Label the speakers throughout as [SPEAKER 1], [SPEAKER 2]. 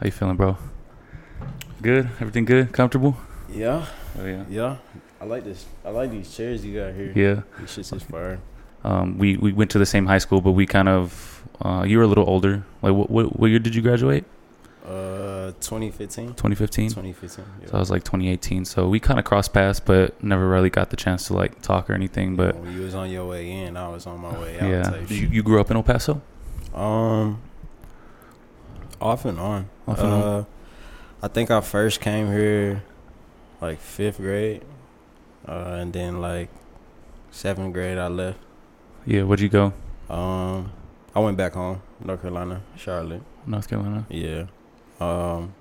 [SPEAKER 1] How you feeling, bro? Good. Everything good? Comfortable?
[SPEAKER 2] Yeah,
[SPEAKER 1] Oh yeah.
[SPEAKER 2] yeah. I like this. I like these chairs you got here.
[SPEAKER 1] Yeah.
[SPEAKER 2] These shits is fire.
[SPEAKER 1] Um, we we went to the same high school, but we kind of uh, you were a little older. Like what what, what year did you graduate?
[SPEAKER 2] Uh, 2015.
[SPEAKER 1] 2015.
[SPEAKER 2] 2015. Yeah.
[SPEAKER 1] So I was like 2018. So we kind of crossed paths, but never really got the chance to like talk or anything. But
[SPEAKER 2] when you was on your way in, I was on my way out.
[SPEAKER 1] yeah, you, you grew up in El Paso.
[SPEAKER 2] Um, off and on.
[SPEAKER 1] Off and on.
[SPEAKER 2] uh, I think I first came here like fifth grade, uh, and then like seventh grade I left.
[SPEAKER 1] Yeah. Where'd you go?
[SPEAKER 2] Um, I went back home, North Carolina, Charlotte.
[SPEAKER 1] North Carolina.
[SPEAKER 2] Yeah. Um,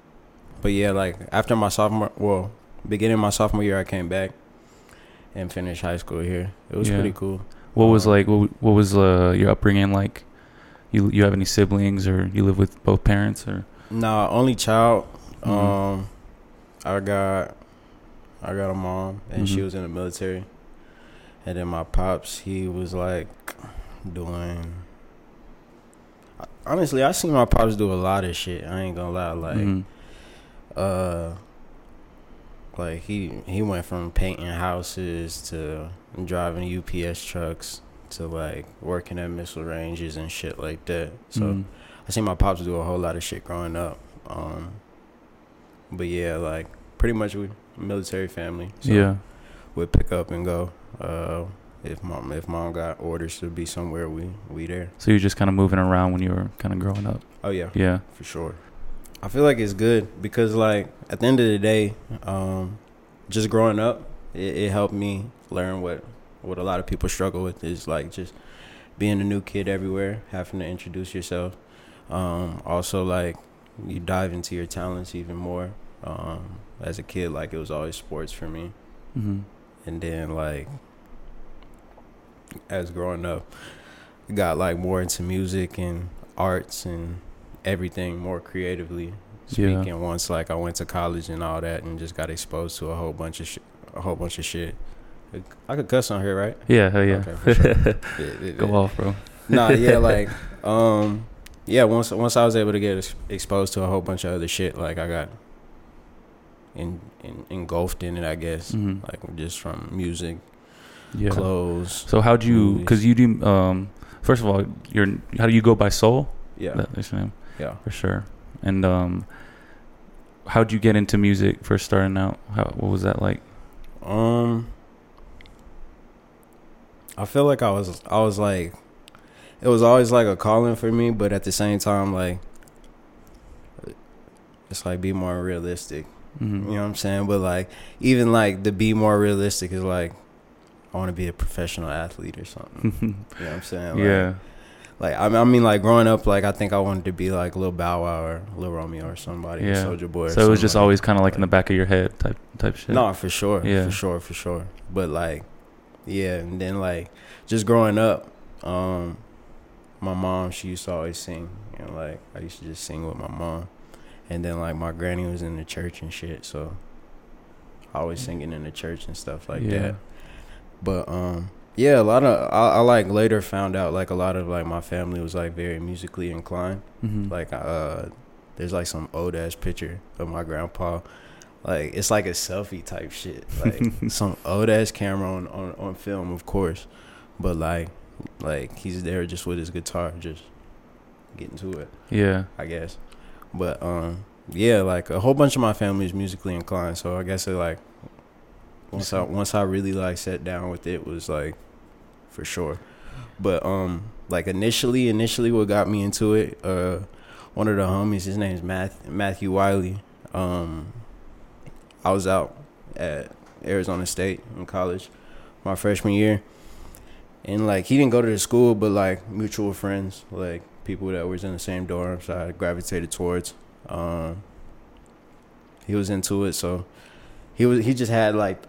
[SPEAKER 2] but yeah, like after my sophomore, well, beginning my sophomore year, I came back and finished high school here. It was
[SPEAKER 1] Yeah.
[SPEAKER 2] pretty cool.
[SPEAKER 1] What was
[SPEAKER 2] Um,
[SPEAKER 1] like? What, what was uh, your upbringing like? You you have any siblings or you live with both parents or?
[SPEAKER 2] Nah, only child.
[SPEAKER 1] Mhm.
[SPEAKER 2] Um, I got, I got a mom, and she
[SPEAKER 1] Mhm.
[SPEAKER 2] was in the military, and then my pops, he was like doing. Honestly, I seen my pops do a lot of shit. I ain't gonna lie, like.
[SPEAKER 1] Mhm.
[SPEAKER 2] uh like he he went from painting houses to driving UPS trucks to like working at missile ranges and shit like that. So
[SPEAKER 1] Mhm.
[SPEAKER 2] I seen my pops do a whole lot of shit growing up. Um but yeah, like pretty much we military family. So
[SPEAKER 1] yeah.
[SPEAKER 2] we'd pick up and go. Uh if mom if mom got orders to be somewhere we we there.
[SPEAKER 1] So you're just kind of moving around when you were kind of growing up.
[SPEAKER 2] Oh yeah.
[SPEAKER 1] Yeah.
[SPEAKER 2] for sure. I feel like it's good because, like, at the end of the day, um, just growing up, it, it helped me learn what what a lot of people struggle with is like just being a new kid everywhere, having to introduce yourself. Um, also, like, you dive into your talents even more. Um, as a kid, like, it was always sports for me,
[SPEAKER 1] hmm
[SPEAKER 2] and then like, as growing up, got like more into music and arts and everything more creatively
[SPEAKER 1] Yeah.
[SPEAKER 2] speaking once like I went to college and all that and just got exposed to a whole bunch of sh- a whole bunch of shit. I could cuss on here, right?
[SPEAKER 1] Yeah. Hell yeah.
[SPEAKER 2] Okay, sure. Yeah, yeah,
[SPEAKER 1] Go
[SPEAKER 2] yeah.
[SPEAKER 1] off, bro.
[SPEAKER 2] Nah, yeah, like um yeah, once once I was able to get exposed to a whole bunch of other shit, like I got in, in engulfed in it, I guess.
[SPEAKER 1] hmm
[SPEAKER 2] Like just from music,
[SPEAKER 1] Yeah.
[SPEAKER 2] clothes.
[SPEAKER 1] So how'd you? Because you do. Um. First of all, you're. How do you go by Soul?
[SPEAKER 2] Yeah.
[SPEAKER 1] That, that's your name
[SPEAKER 2] Yeah.
[SPEAKER 1] for sure. And um. How'd you get into music first starting out? How what was that like?
[SPEAKER 2] Um, I feel like I was I was like, it was always like a calling for me, but at the same time, like, it's like be more realistic.
[SPEAKER 1] hmm
[SPEAKER 2] You know what I'm saying? But like, even like the be more realistic is like, I want to be a professional athlete or something. You know what I'm saying? Like,
[SPEAKER 1] yeah.
[SPEAKER 2] Like I mean, I mean, like growing up, like I think I wanted to be like Lil Bow Wow or Lil Romeo or somebody,
[SPEAKER 1] Yeah.
[SPEAKER 2] Soulja Boy.
[SPEAKER 1] So it was just always kind of like in the back of your head type type shit.
[SPEAKER 2] No, for sure.
[SPEAKER 1] Yeah.
[SPEAKER 2] For sure, for sure. But like yeah, and then like just growing up, um my mom she used to always sing and like I used to just sing with my mom. And then like my granny was in the church and shit, so I was singing in the church and stuff like
[SPEAKER 1] Yeah.
[SPEAKER 2] that. But um yeah, a lot of I, I like later found out like a lot of like my family was like very musically inclined.
[SPEAKER 1] hmm
[SPEAKER 2] Like uh there's like some old ass picture of my grandpa. Like it's like a selfie type shit. Like some old ass camera on, on, on film of course. But like like he's there just with his guitar, just getting to it,
[SPEAKER 1] yeah.
[SPEAKER 2] I guess. But um yeah, like a whole bunch of my family is musically inclined, so I guess it like once I once I really like sat down with it was like for sure. But um like initially initially what got me into it, uh one of the homies, his name is Math Matthew Wiley. Um I was out at Arizona State in college my freshman year. And like he didn't go to the school but like mutual friends, like people that was in the same dorms I gravitated towards. Um he was into it so he was he just had like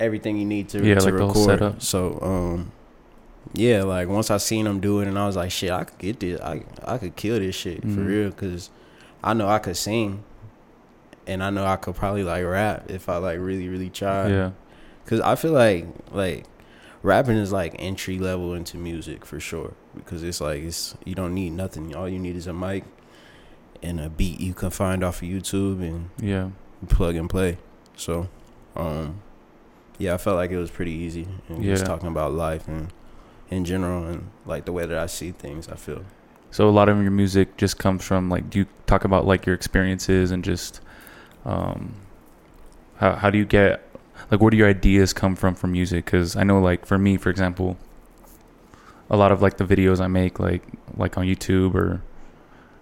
[SPEAKER 2] everything you need to,
[SPEAKER 1] Yeah,
[SPEAKER 2] to
[SPEAKER 1] like
[SPEAKER 2] record. So um yeah, like once I seen him do it and I was like shit, I could get this. I I could kill this shit for
[SPEAKER 1] Mhm.
[SPEAKER 2] real cuz I know I could sing and I know I could probably like rap if I like really really tried.
[SPEAKER 1] yeah.
[SPEAKER 2] Cause I feel like like rapping is like entry level into music for sure because it's like it's you don't need nothing. All you need is a mic and a beat you can find off of YouTube and
[SPEAKER 1] Yeah.
[SPEAKER 2] plug and play. So, um, yeah, I felt like it was pretty easy and just talking about life and in general and like the way that I see things. I feel
[SPEAKER 1] So a lot of your music just comes from like do you talk about like your experiences and just um how how do you get like where do your ideas come from for music? Cuz I know like for me for example a lot of like the videos I make like like on YouTube or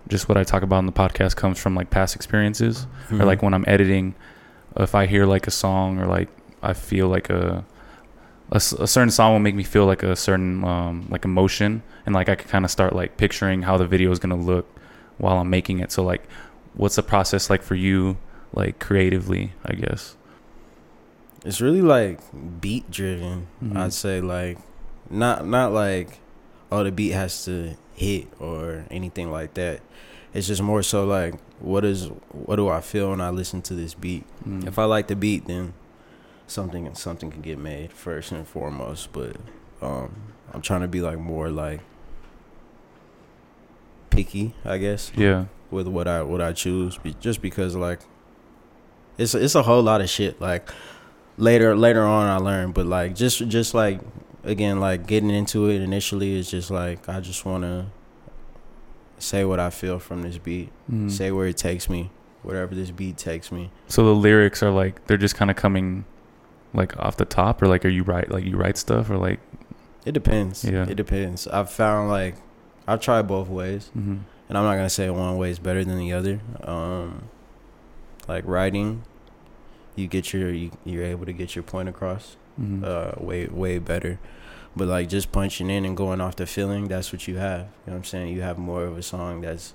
[SPEAKER 1] just what I talk about in the podcast comes from like past experiences. Or like when I'm editing if I hear like a song or like I feel like a a certain song will make me feel like a certain um, like emotion. And like I can kind of start like picturing how the video is gonna look while I'm making it. So like, what's the process like for you, like creatively? I guess.
[SPEAKER 2] it's really like beat driven.
[SPEAKER 1] Mhm.
[SPEAKER 2] I'd say like not not like oh the beat has to hit or anything like that. It's just more so like what is what do I feel when I listen to this beat?
[SPEAKER 1] Mm.
[SPEAKER 2] If I like the beat, then something something can get made first and foremost. But um, I'm trying to be like more like picky, I guess,
[SPEAKER 1] yeah,
[SPEAKER 2] with what I what I choose, just because like it's it's a whole lot of shit. Like later later on, I learned, but like just just like again, like getting into it initially is just like I just want to say what I feel from this beat,
[SPEAKER 1] Mm.
[SPEAKER 2] say where it takes me, wherever this beat takes me.
[SPEAKER 1] So the lyrics are like they're just kind of coming like off the top, or like are you write like you write stuff, or like
[SPEAKER 2] It depends.
[SPEAKER 1] Yeah.
[SPEAKER 2] It depends. I've found like I've tried both ways,
[SPEAKER 1] mm-hmm.
[SPEAKER 2] and I'm not gonna say one way is better than the other. Um, like writing, you get your you, you're able to get your point across
[SPEAKER 1] Mm-hmm.
[SPEAKER 2] uh, way way better. But like just punching in and going off the feeling, that's what you have. You know what I'm saying? You have more of a song that's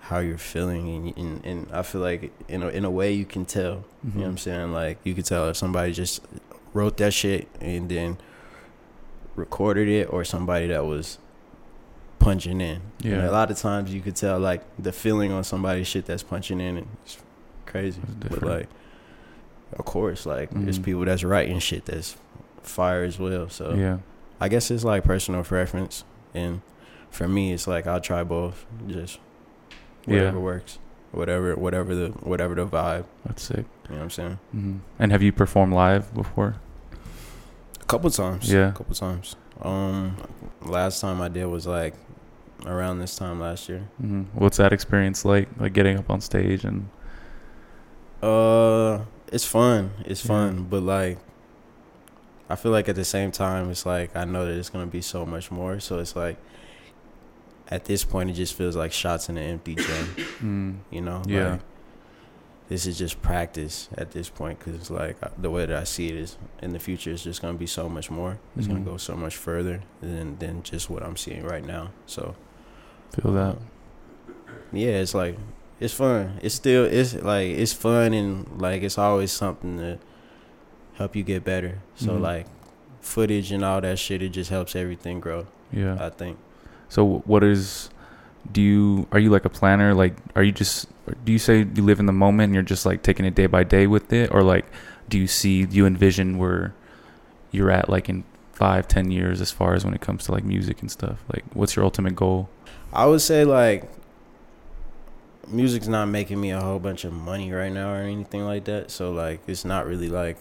[SPEAKER 2] how you're feeling, and and, and I feel like in a, in a way you can tell. You know what I'm saying? Like you could tell if somebody just wrote that shit and then recorded it, or somebody that was punching in. And
[SPEAKER 1] Yeah.
[SPEAKER 2] a lot of times you could tell like the feeling on somebody's shit that's punching in, and crazy. But like, of course, like there's
[SPEAKER 1] Mhm.
[SPEAKER 2] people that's writing shit that's fire as well. So
[SPEAKER 1] yeah,
[SPEAKER 2] I guess it's like personal preference, and for me, it's like I'll try both. Just whatever
[SPEAKER 1] yeah,
[SPEAKER 2] works, whatever, whatever the whatever the vibe.
[SPEAKER 1] that's sick.
[SPEAKER 2] You know what I'm saying?
[SPEAKER 1] Mm-hmm. And have you performed live before?
[SPEAKER 2] A couple times.
[SPEAKER 1] Yeah.
[SPEAKER 2] A couple times. Um, last time I did was like around this time last year.
[SPEAKER 1] Mm-hmm. What's that experience like? Like getting up on stage and
[SPEAKER 2] Uh, it's fun. It's
[SPEAKER 1] Yeah.
[SPEAKER 2] fun, but like, I feel like at the same time, it's like I know that it's gonna be so much more. So it's like, at this point, it just feels like shots in an empty gym.
[SPEAKER 1] mm,
[SPEAKER 2] You know?
[SPEAKER 1] Yeah.
[SPEAKER 2] Like, this is just practice at this point because like the way that I see it is in the future it's just gonna be so much more. It's
[SPEAKER 1] Mhm.
[SPEAKER 2] gonna go so much further than than just what I'm seeing right now. So
[SPEAKER 1] feel that.
[SPEAKER 2] yeah, it's like it's fun. It's still it's like it's fun and like it's always something to help you get better. So
[SPEAKER 1] Mhm.
[SPEAKER 2] like footage and all that shit, it just helps everything grow.
[SPEAKER 1] Yeah.
[SPEAKER 2] I think.
[SPEAKER 1] So what is do you are you like a planner like are you just do you say you live in the moment and you're just like taking it day by day with it or like do you see do you envision where you're at like in five ten years as far as when it comes to like music and stuff like what's your ultimate goal
[SPEAKER 2] I would say like music's not making me a whole bunch of money right now or anything like that. So like it's not really like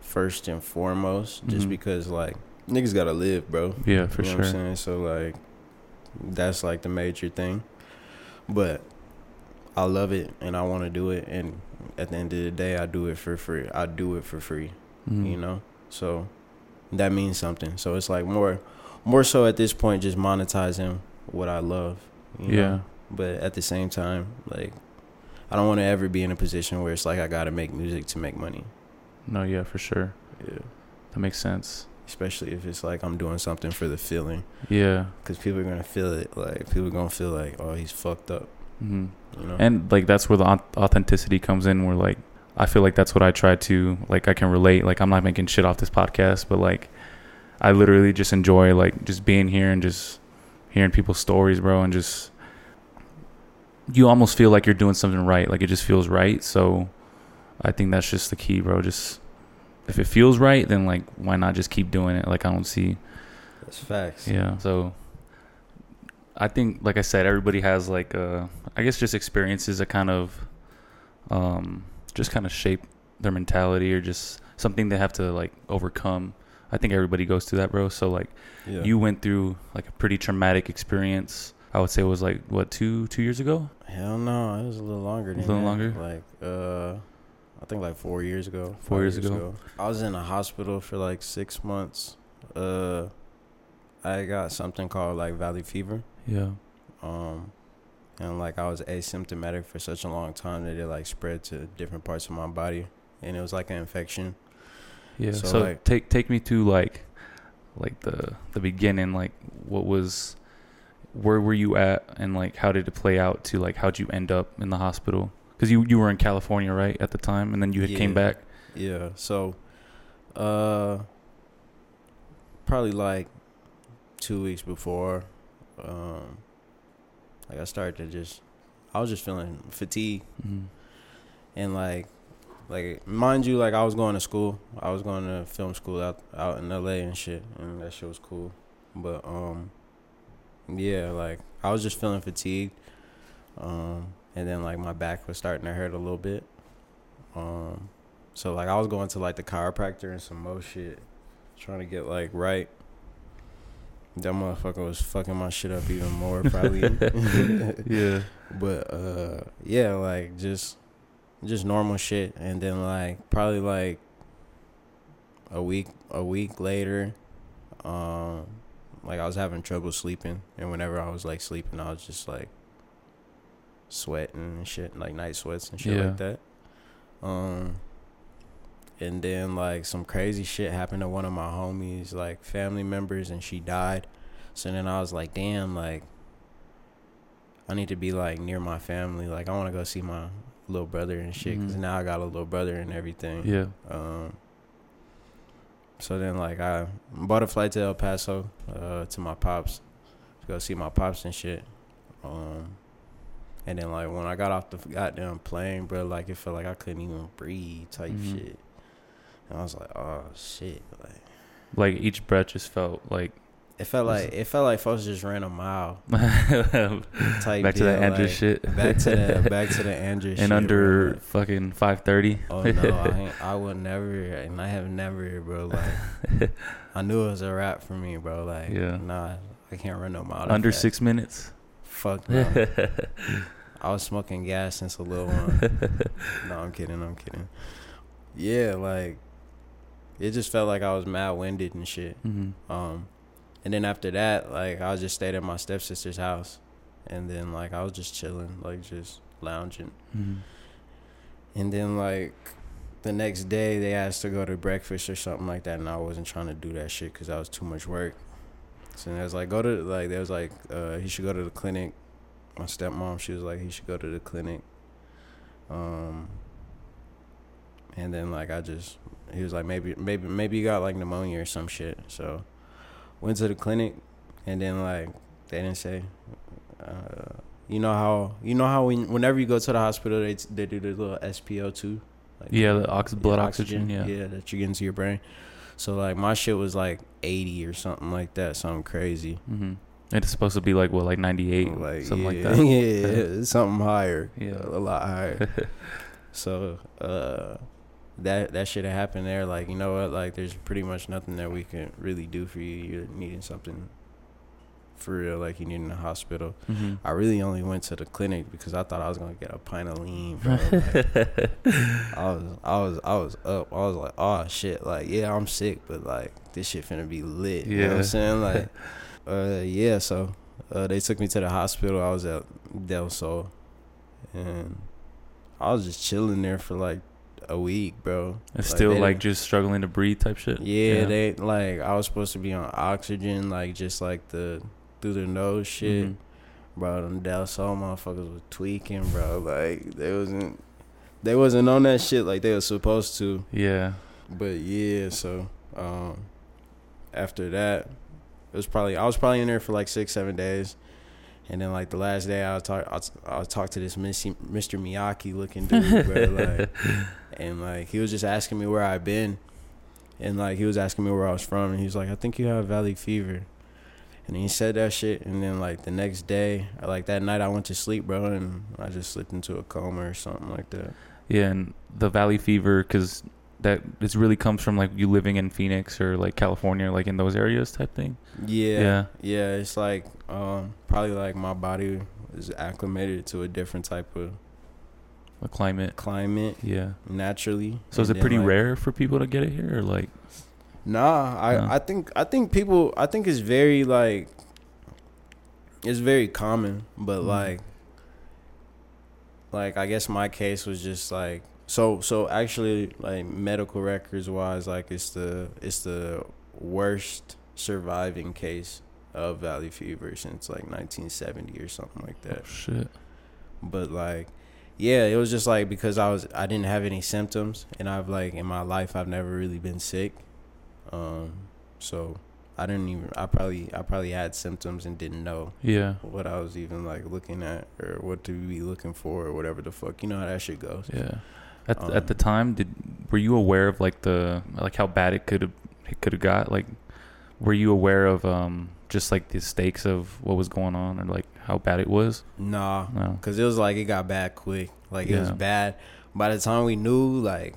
[SPEAKER 2] first and foremost just
[SPEAKER 1] Mhm.
[SPEAKER 2] because like niggas gotta live, bro.
[SPEAKER 1] yeah for
[SPEAKER 2] you know what I'm
[SPEAKER 1] sure
[SPEAKER 2] saying? So like that's like the major thing. But I love it and I want to do it and at the end of the day I do it for free. I do it for free
[SPEAKER 1] Mhm.
[SPEAKER 2] you know so that means something so it's like more more so at this point just monetizing what i love you
[SPEAKER 1] yeah
[SPEAKER 2] know? But at the same time like i don't want to ever be in a position where it's like i gotta make music to make money.
[SPEAKER 1] No yeah for sure.
[SPEAKER 2] Yeah.
[SPEAKER 1] That makes sense.
[SPEAKER 2] Especially if it's like i'm doing something for the feeling.
[SPEAKER 1] Yeah.
[SPEAKER 2] Because people are gonna feel it like people are gonna feel like oh he's fucked up
[SPEAKER 1] hmm
[SPEAKER 2] you know?
[SPEAKER 1] And like that's where the authenticity comes in where like i feel like that's what i try to like i can relate like i'm not making shit off this podcast but like i literally just enjoy like just being here and just hearing people's stories bro and just you almost feel like you're doing something right like it just feels right so i think that's just the key bro just if it feels right then like why not just keep doing it like i don't see
[SPEAKER 2] that's facts
[SPEAKER 1] yeah. So I think, like I said, everybody has like, uh, I guess, just experiences that kind of, um, just kind of shape their mentality or just something they have to like overcome. I think everybody goes through that, bro. So like,
[SPEAKER 2] Yeah.
[SPEAKER 1] you went through like a pretty traumatic experience. I would say it was like what two two years ago.
[SPEAKER 2] Hell no, it was a little longer.
[SPEAKER 1] A little
[SPEAKER 2] that.
[SPEAKER 1] longer?
[SPEAKER 2] Like uh, I think like four years ago.
[SPEAKER 1] Four
[SPEAKER 2] five
[SPEAKER 1] years ago.
[SPEAKER 2] I was in a hospital for like six months. Uh, I got something called like valley fever.
[SPEAKER 1] Yeah.
[SPEAKER 2] Um, and like I was asymptomatic for such a long time that it like spread to different parts of my body, and it was like an infection.
[SPEAKER 1] Yeah.
[SPEAKER 2] So,
[SPEAKER 1] So,
[SPEAKER 2] like-
[SPEAKER 1] take take me to like like the the beginning. Like what was where were you at and like how did it play out to like how'd you end up in the hospital? Because you you were in California right at the time, and then you had came back.
[SPEAKER 2] Yeah. So, uh, probably like two weeks before, um, like I started to just, I was just feeling fatigued
[SPEAKER 1] Mhm.
[SPEAKER 2] and like, like mind you, like I was going to school. I was going to film school out out in L.A. and shit, and that shit was cool. But um, yeah, like I was just feeling fatigued, um, and then like my back was starting to hurt a little bit. Um, so like I was going to like the chiropractor and some more shit, trying to get like right. That motherfucker was fucking my shit up even more, probably.
[SPEAKER 1] Yeah.
[SPEAKER 2] But uh yeah, like just just normal shit and then like probably like a week a week later um like I was having trouble sleeping and whenever I was like sleeping I was just like sweating and shit like night sweats and shit
[SPEAKER 1] Yeah.
[SPEAKER 2] like that. Um and then like some crazy shit happened to one of my homies like family members and she died. So then I was like damn like I need to be like near my family. Like I want to go see my little brother and shit. Cause
[SPEAKER 1] Mhm.
[SPEAKER 2] now I got a little brother and everything.
[SPEAKER 1] Yeah.
[SPEAKER 2] Um. So then, like, I bought a flight to El Paso, uh, to my pops, to go see my pops and shit. Um. And then, like, when I got off the goddamn plane, bro, like, it felt like I couldn't even breathe, type
[SPEAKER 1] Mhm.
[SPEAKER 2] shit. And I was like, oh shit, like.
[SPEAKER 1] Like each breath just felt like
[SPEAKER 2] It felt like it felt like folks just ran a mile.
[SPEAKER 1] back to the Andrew
[SPEAKER 2] like,
[SPEAKER 1] shit.
[SPEAKER 2] Back to the back to the Andrew shit.
[SPEAKER 1] and under
[SPEAKER 2] like-
[SPEAKER 1] fucking five thirty.
[SPEAKER 2] Oh no, I, I would never, and I have never, bro. Like, I knew it was a wrap for me, bro. Like,
[SPEAKER 1] Yeah.
[SPEAKER 2] nah, I can't run no mile.
[SPEAKER 1] under six minutes.
[SPEAKER 2] Fuck no. I was smoking gas since a little one. no, I'm kidding. I'm kidding. Yeah, like, it just felt like I was mad winded and shit.
[SPEAKER 1] hmm
[SPEAKER 2] Um, and then after that, like, I just stayed at my stepsister's house, and then like I was just chilling, like just lounging.
[SPEAKER 1] hmm
[SPEAKER 2] And then like the next day they asked to go to breakfast or something like that, and I wasn't trying to do that shit because I was too much work. So I was like, go to like there was like, uh, he should go to the clinic. My stepmom, she was like, he should go to the clinic. Um. And then like I just, he was like, maybe maybe maybe you got like pneumonia or some shit. So went to the clinic, and then like they didn't say. Uh, you know how you know how when, whenever you go to the hospital they they do the little SPO two, like
[SPEAKER 1] Yeah, the ox- blood oxygen, yeah.
[SPEAKER 2] yeah, that you get into your brain. So like my shit was like eighty or something like that, something crazy,
[SPEAKER 1] hmm It's supposed to be like what, like ninety eight,
[SPEAKER 2] like
[SPEAKER 1] something like that.
[SPEAKER 2] yeah, something higher,
[SPEAKER 1] Yeah.
[SPEAKER 2] a lot higher. so uh, that that should have happened there. Like you know what, like there's pretty much nothing that we can really do for you. You're needing something for real, like you need in the hospital.
[SPEAKER 1] hmm
[SPEAKER 2] I really only went to the clinic because I thought I was gonna get a pint of lean. Bro. Like, I was, I was, I was up. I was like, oh shit, like yeah, I'm sick, but like this shit finna be lit. You know what
[SPEAKER 1] Yeah.
[SPEAKER 2] I'm saying? Like, uh, yeah. So, uh, they took me to the hospital. I was at Del Sol, and I was just chilling there for like a week, bro.
[SPEAKER 1] It's
[SPEAKER 2] Like,
[SPEAKER 1] still like just struggling to breathe type shit.
[SPEAKER 2] yeah, they like I was supposed to be on oxygen, like just like the through the nose shit.
[SPEAKER 1] Mhm.
[SPEAKER 2] Bro, them Del Sol motherfuckers was tweaking, bro. Like they wasn't they wasn't on that shit like they was supposed to.
[SPEAKER 1] Yeah.
[SPEAKER 2] But yeah, so um after that, it was probably I was probably in there for like six, seven days. And then like the last day I talk I I to this Mr. Miyagi looking dude, bro, like and like he was just asking me where I've been. And like he was asking me where I was from and he was like, I think you have valley fever. And he said that shit, and then like the next day, like that night, I went to sleep, bro, and I just slipped into a coma or something like that.
[SPEAKER 1] Yeah, and the valley fever, because that this really comes from like you living in Phoenix or like California, like in those areas type thing.
[SPEAKER 2] Yeah,
[SPEAKER 1] Yeah.
[SPEAKER 2] yeah. It's like um, probably like my body is acclimated to a different type of
[SPEAKER 1] The climate.
[SPEAKER 2] climate
[SPEAKER 1] Yeah.
[SPEAKER 2] naturally.
[SPEAKER 1] So is it pretty
[SPEAKER 2] like-
[SPEAKER 1] rare for people to get it here, or like?
[SPEAKER 2] Nah, I
[SPEAKER 1] No.
[SPEAKER 2] I think I think people I think it's very like it's very common, but
[SPEAKER 1] Mhm.
[SPEAKER 2] like like I guess my case was just like so so actually like medical records wise like it's the it's the worst surviving case of valley fever since like 1970 or something like that
[SPEAKER 1] Oh, shit.
[SPEAKER 2] but like yeah it was just like because i was i didn't have any symptoms and i've like in my life i've never really been sick um so i didn't even i probably i probably had symptoms and didn't know
[SPEAKER 1] Yeah.
[SPEAKER 2] what i was even like looking at or what to be looking for or whatever the fuck you know how that shit goes
[SPEAKER 1] Yeah. At
[SPEAKER 2] Um,
[SPEAKER 1] at the time, did were you aware of like the like how bad it could have it could have got? Like, were you aware of um just like the stakes of what was going on or like how bad it was?
[SPEAKER 2] nah
[SPEAKER 1] No.
[SPEAKER 2] because it was like it got bad quick like it was bad by the time we knew like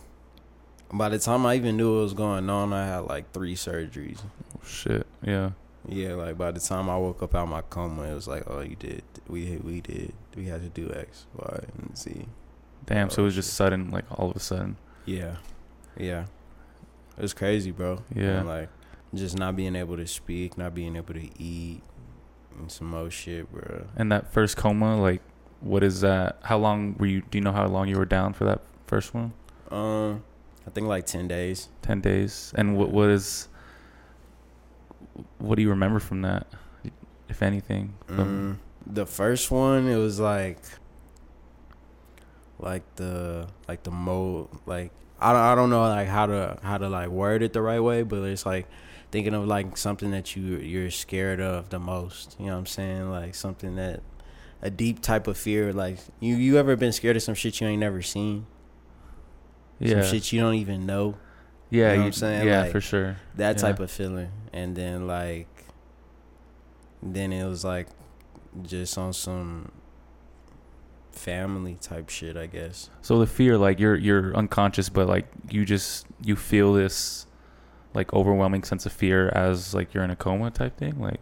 [SPEAKER 2] by the time i even knew what was going on i had like three surgeries
[SPEAKER 1] Oh, shit. Yeah.
[SPEAKER 2] Yeah, like by the time I woke up out of my coma, it was like, oh, you did, we we did, we had to do X, Y, and Z.
[SPEAKER 1] Damn. so it
[SPEAKER 2] Oh,
[SPEAKER 1] was just sudden, like all of a sudden.
[SPEAKER 2] Yeah, yeah, it was crazy, bro.
[SPEAKER 1] Yeah.
[SPEAKER 2] And, like just not being able to speak, not being able to eat, and some more shit, bro.
[SPEAKER 1] And that first coma, like, what is that? How long were you? Do you know how long you were down for that first one?
[SPEAKER 2] Um, I think like ten days.
[SPEAKER 1] Ten days. And what what is? What do you remember from that, if anything? From,
[SPEAKER 2] Mm, the first one, it was like, like the like the mode, like I don't, I don't know like how to how to like word it the right way, but it's like thinking of like something that you you're scared of the most. You know what I'm saying? Like something that a deep type of fear. Like you you ever been scared of some shit you ain't never seen?
[SPEAKER 1] yeah.
[SPEAKER 2] Some shit you don't even know.
[SPEAKER 1] yeah.
[SPEAKER 2] you know what I'm saying?
[SPEAKER 1] Yeah,
[SPEAKER 2] Like,
[SPEAKER 1] for sure.
[SPEAKER 2] that
[SPEAKER 1] Yeah.
[SPEAKER 2] type of feeling and then like then it was like just on some family type shit i guess
[SPEAKER 1] So the fear, like you're you're unconscious, but like you just you feel this like overwhelming sense of fear as like you're in a coma type thing, like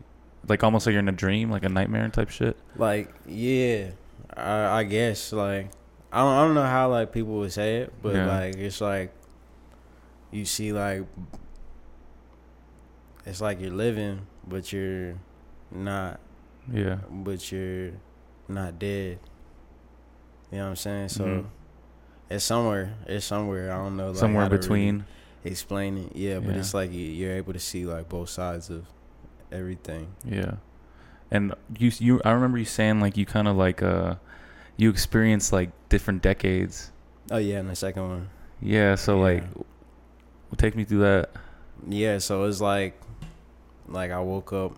[SPEAKER 1] like almost like you're in a dream, like a nightmare type shit.
[SPEAKER 2] like yeah i, I guess like I don't, I don't know how like people would say it but
[SPEAKER 1] Yeah.
[SPEAKER 2] like it's like you see like it's like you're living but you're not
[SPEAKER 1] Yeah.
[SPEAKER 2] but you're not dead you know what i'm saying so
[SPEAKER 1] Mhm.
[SPEAKER 2] It's somewhere. It's somewhere. I don't know. Like,
[SPEAKER 1] Somewhere
[SPEAKER 2] to really
[SPEAKER 1] between.
[SPEAKER 2] explain it. Yeah, but
[SPEAKER 1] Yeah.
[SPEAKER 2] it's like you, you're able to see like both sides of everything.
[SPEAKER 1] Yeah. And you you I remember you saying like you kind of like uh you experienced like different decades.
[SPEAKER 2] Oh yeah, in the second one.
[SPEAKER 1] Yeah, so
[SPEAKER 2] Yeah.
[SPEAKER 1] like take me through that.
[SPEAKER 2] Yeah, so it's like, like I woke up.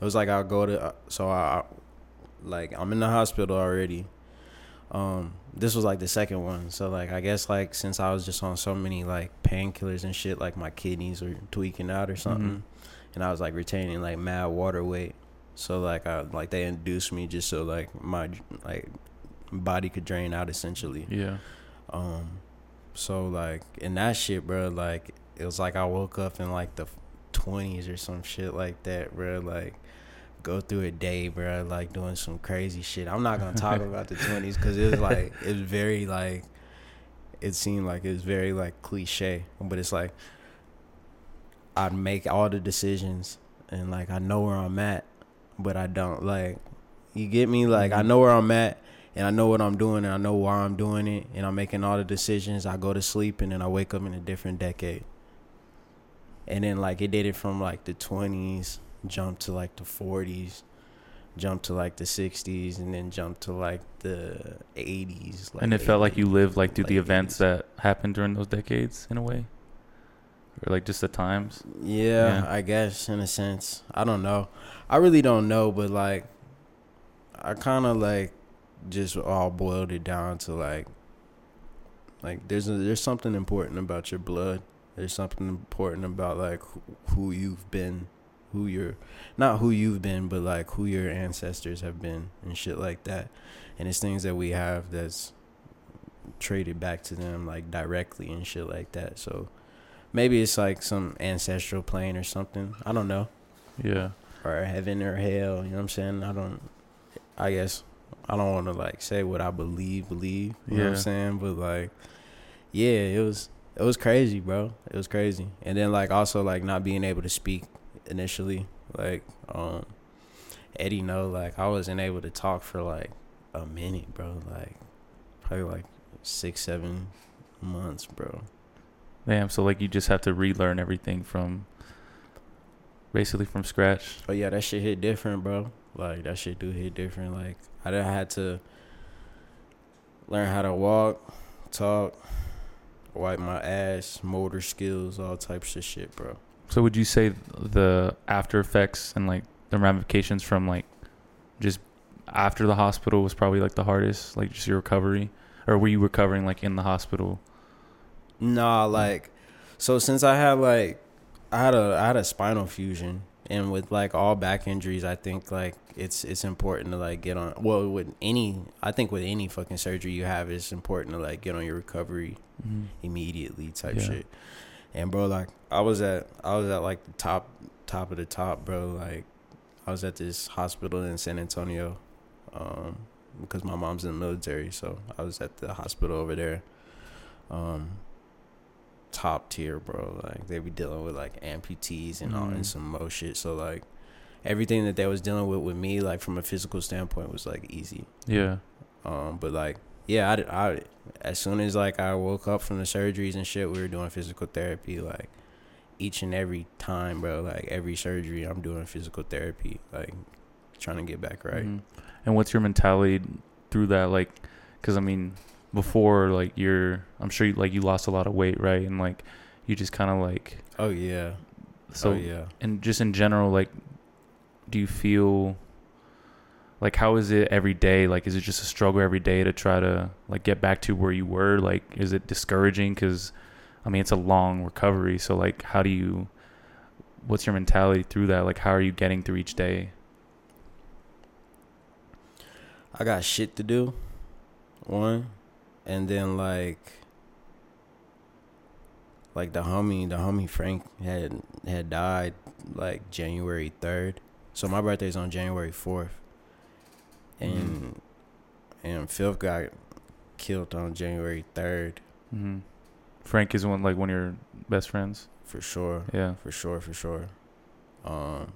[SPEAKER 2] It was like I go to uh, so I, I like I'm in the hospital already. Um, this was like the second one. So like I guess like since I was just on so many like painkillers and shit, like my kidneys were tweaking out or something, and I was like retaining like mad water weight. So like I like they induced me just so like my like body could drain out essentially.
[SPEAKER 1] Yeah.
[SPEAKER 2] Um, so like in that shit, bro, like it was like I woke up in like the twenties or some shit like that, bro. Like go through a day, bro, like doing some crazy shit. I'm not gonna talk about the twenties because it was like it was very like it seemed like it was very like cliche, but it's like I'd make all the decisions and like I know where I'm at, but I don't like. You get me? Like I
[SPEAKER 1] Mhm.
[SPEAKER 2] know where I'm at and I know what I'm doing and I know why I'm doing it and I'm making all the decisions. I go to sleep and then I wake up in a different decade. And then like it did it from like the 20s, jump to like the 40s, jump to like the 60s and then jump to like the 80s. Like
[SPEAKER 1] and it felt like you lived like through the events
[SPEAKER 2] 80s.
[SPEAKER 1] that happened during those decades in a way. Or like just the times.
[SPEAKER 2] Yeah,
[SPEAKER 1] Yeah.
[SPEAKER 2] I guess in a sense. I don't know. I really don't know, but like I kind of like just all boiled it down to like like there's a, there's something important about your blood. There's something important about like who you've been who you're not who you've been, but like who your ancestors have been and shit like that. And it's things that we have that's traded back to them like directly and shit like that. So maybe it's like some ancestral plane or something. I don't know.
[SPEAKER 1] Yeah.
[SPEAKER 2] Or heaven or hell, you know what I'm saying? I don't I guess I don't want to like say what I believe, believe, you know what I'm saying? But like yeah, it was it was crazy, bro. It was crazy. And then like also like not being able to speak initially, like um Eddie know like I wasn't able to talk for like a minute, bro. Like probably like 6 7 months, bro.
[SPEAKER 1] Damn. So like you just have to relearn everything from basically from scratch.
[SPEAKER 2] Oh yeah, that shit hit different, bro. Like that shit do hit different. Like I had to learn how to walk, talk, wipe my ass, motor skills, all types of shit, bro.
[SPEAKER 1] So would you say the after effects and like the ramifications from like just after the hospital was probably like the hardest, like just your recovery, or were you recovering like in the hospital?
[SPEAKER 2] Nah, like so since I had like I had a I had a spinal fusion and with like all back injuries I think like it's it's important to like get on well with any I think with any fucking surgery you have it's important to like get on your recovery
[SPEAKER 1] Mm-hmm.
[SPEAKER 2] immediately type
[SPEAKER 1] Yeah.
[SPEAKER 2] shit. And bro, like I was at I was at like the top top of the top, bro. Like I was at this hospital in San Antonio, um, because my mom's in the military, so I was at the hospital over there. Um top tier, bro. Like they be dealing with like amputees and all
[SPEAKER 1] Mhm.
[SPEAKER 2] and some more shit. So like everything that they was dealing with with me, like from a physical standpoint, was like easy.
[SPEAKER 1] Yeah.
[SPEAKER 2] Um, but like, yeah, I, I as soon as like I woke up from the surgeries and shit, we were doing physical therapy like each and every time, bro. Like every surgery, I'm doing physical therapy, like trying to get back right.
[SPEAKER 1] Mhm. And what's your mentality through that? Like, because I mean, before like you're, I'm sure you, like you lost a lot of weight, right? And like you just kind of like
[SPEAKER 2] Oh yeah,
[SPEAKER 1] so
[SPEAKER 2] oh yeah.
[SPEAKER 1] and just in general, like, do you feel like how is it every day? Like, is it just a struggle every day to try to like get back to where you were? Like, is it discouraging? Because I mean, it's a long recovery. So like, how do you? What's your mentality through that? Like, how are you getting through each day?
[SPEAKER 2] I got shit to do. One, and then like, like the homie, the homie Frank had had died like January third. So my birthday's on January fourth, and and Phil got killed on January third
[SPEAKER 1] hmm Frank is one like one of your best friends.
[SPEAKER 2] for sure,
[SPEAKER 1] Yeah.
[SPEAKER 2] for sure, for sure. Um,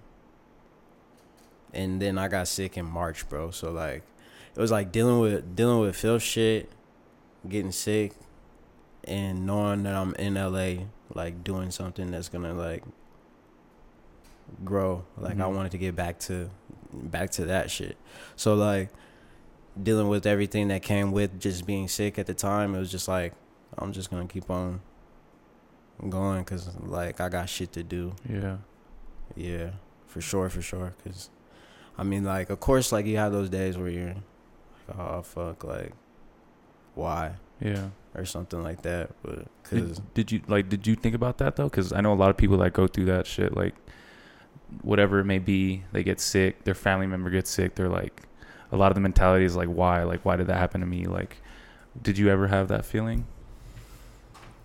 [SPEAKER 2] and then I got sick in March, bro. So like, it was like dealing with dealing with Phil shit, getting sick, and knowing that I'm in LA, like doing something that's gonna like grow. Like I
[SPEAKER 1] Mhm.
[SPEAKER 2] wanted to get back to back to that shit. So like dealing with everything that came with just being sick at the time, it was just like I'm just gonna keep on going because like I got shit to do.
[SPEAKER 1] Yeah.
[SPEAKER 2] Yeah, for sure, for sure. Cause I mean, like, of course, like you have those days where you're like, oh fuck, like, why
[SPEAKER 1] Yeah.
[SPEAKER 2] or something like that. But cause
[SPEAKER 1] Did, did you like? Did you think about that though? Because I know a lot of people that go through that shit. Like, whatever it may be, they get sick. Their family member gets sick. They're like, a lot of the mentality is like, why? Like, why did that happen to me? Like, did you ever have that feeling?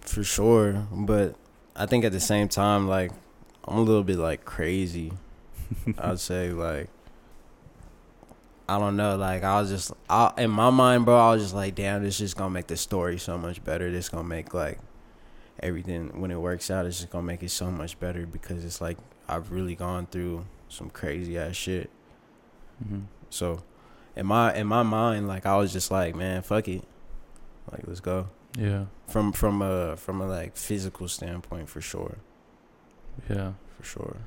[SPEAKER 2] for sure, but I think at the same time, like, I'm a little bit like crazy. I'd say like. I don't know, like I was just I, in my mind, bro. I was just like, damn, this is gonna make the story so much better. This gonna make like everything when it works out. It's just gonna make it so much better because it's like I've really gone through some crazy ass shit.
[SPEAKER 1] hmm
[SPEAKER 2] So, in my in my mind, like I was just like, man, fuck it, like let's go.
[SPEAKER 1] Yeah.
[SPEAKER 2] From from a from a like physical standpoint, for sure,
[SPEAKER 1] Yeah.
[SPEAKER 2] for sure.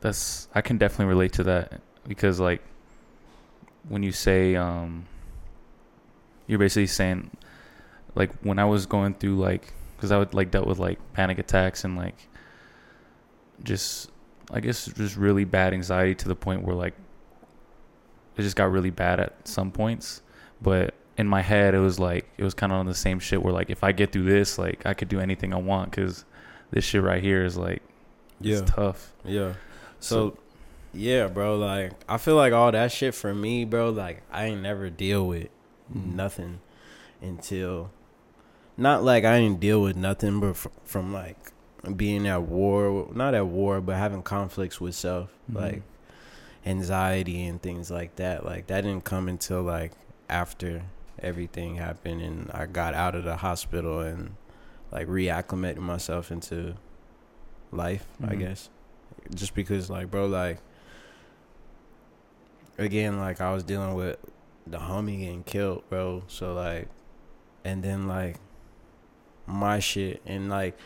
[SPEAKER 1] That's I can definitely relate to that because like when you say um you're basically saying like when I was going through like cuz I would like dealt with like panic attacks and like just I guess just really bad anxiety to the point where like it just got really bad at some points but in my head it was like it was kind of on the same shit where like if I get through this like I could do anything I want cuz this shit right here is like
[SPEAKER 2] Yeah,
[SPEAKER 1] it's tough
[SPEAKER 2] yeah. So, yeah, bro. Like, I feel like all that shit for me, bro. Like, I ain't never deal with
[SPEAKER 1] Mhm.
[SPEAKER 2] nothing until, not like I didn't deal with nothing, but fr- from like being at war, not at war, but having conflicts with self,
[SPEAKER 1] Mhm.
[SPEAKER 2] like anxiety and things like that. Like, that didn't come until like after everything happened and I got out of the hospital and like reacclimated myself into life, I
[SPEAKER 1] Mhm.
[SPEAKER 2] guess. Just because like bro like again like I was dealing with the homie getting killed, bro. So like and then like my shit and like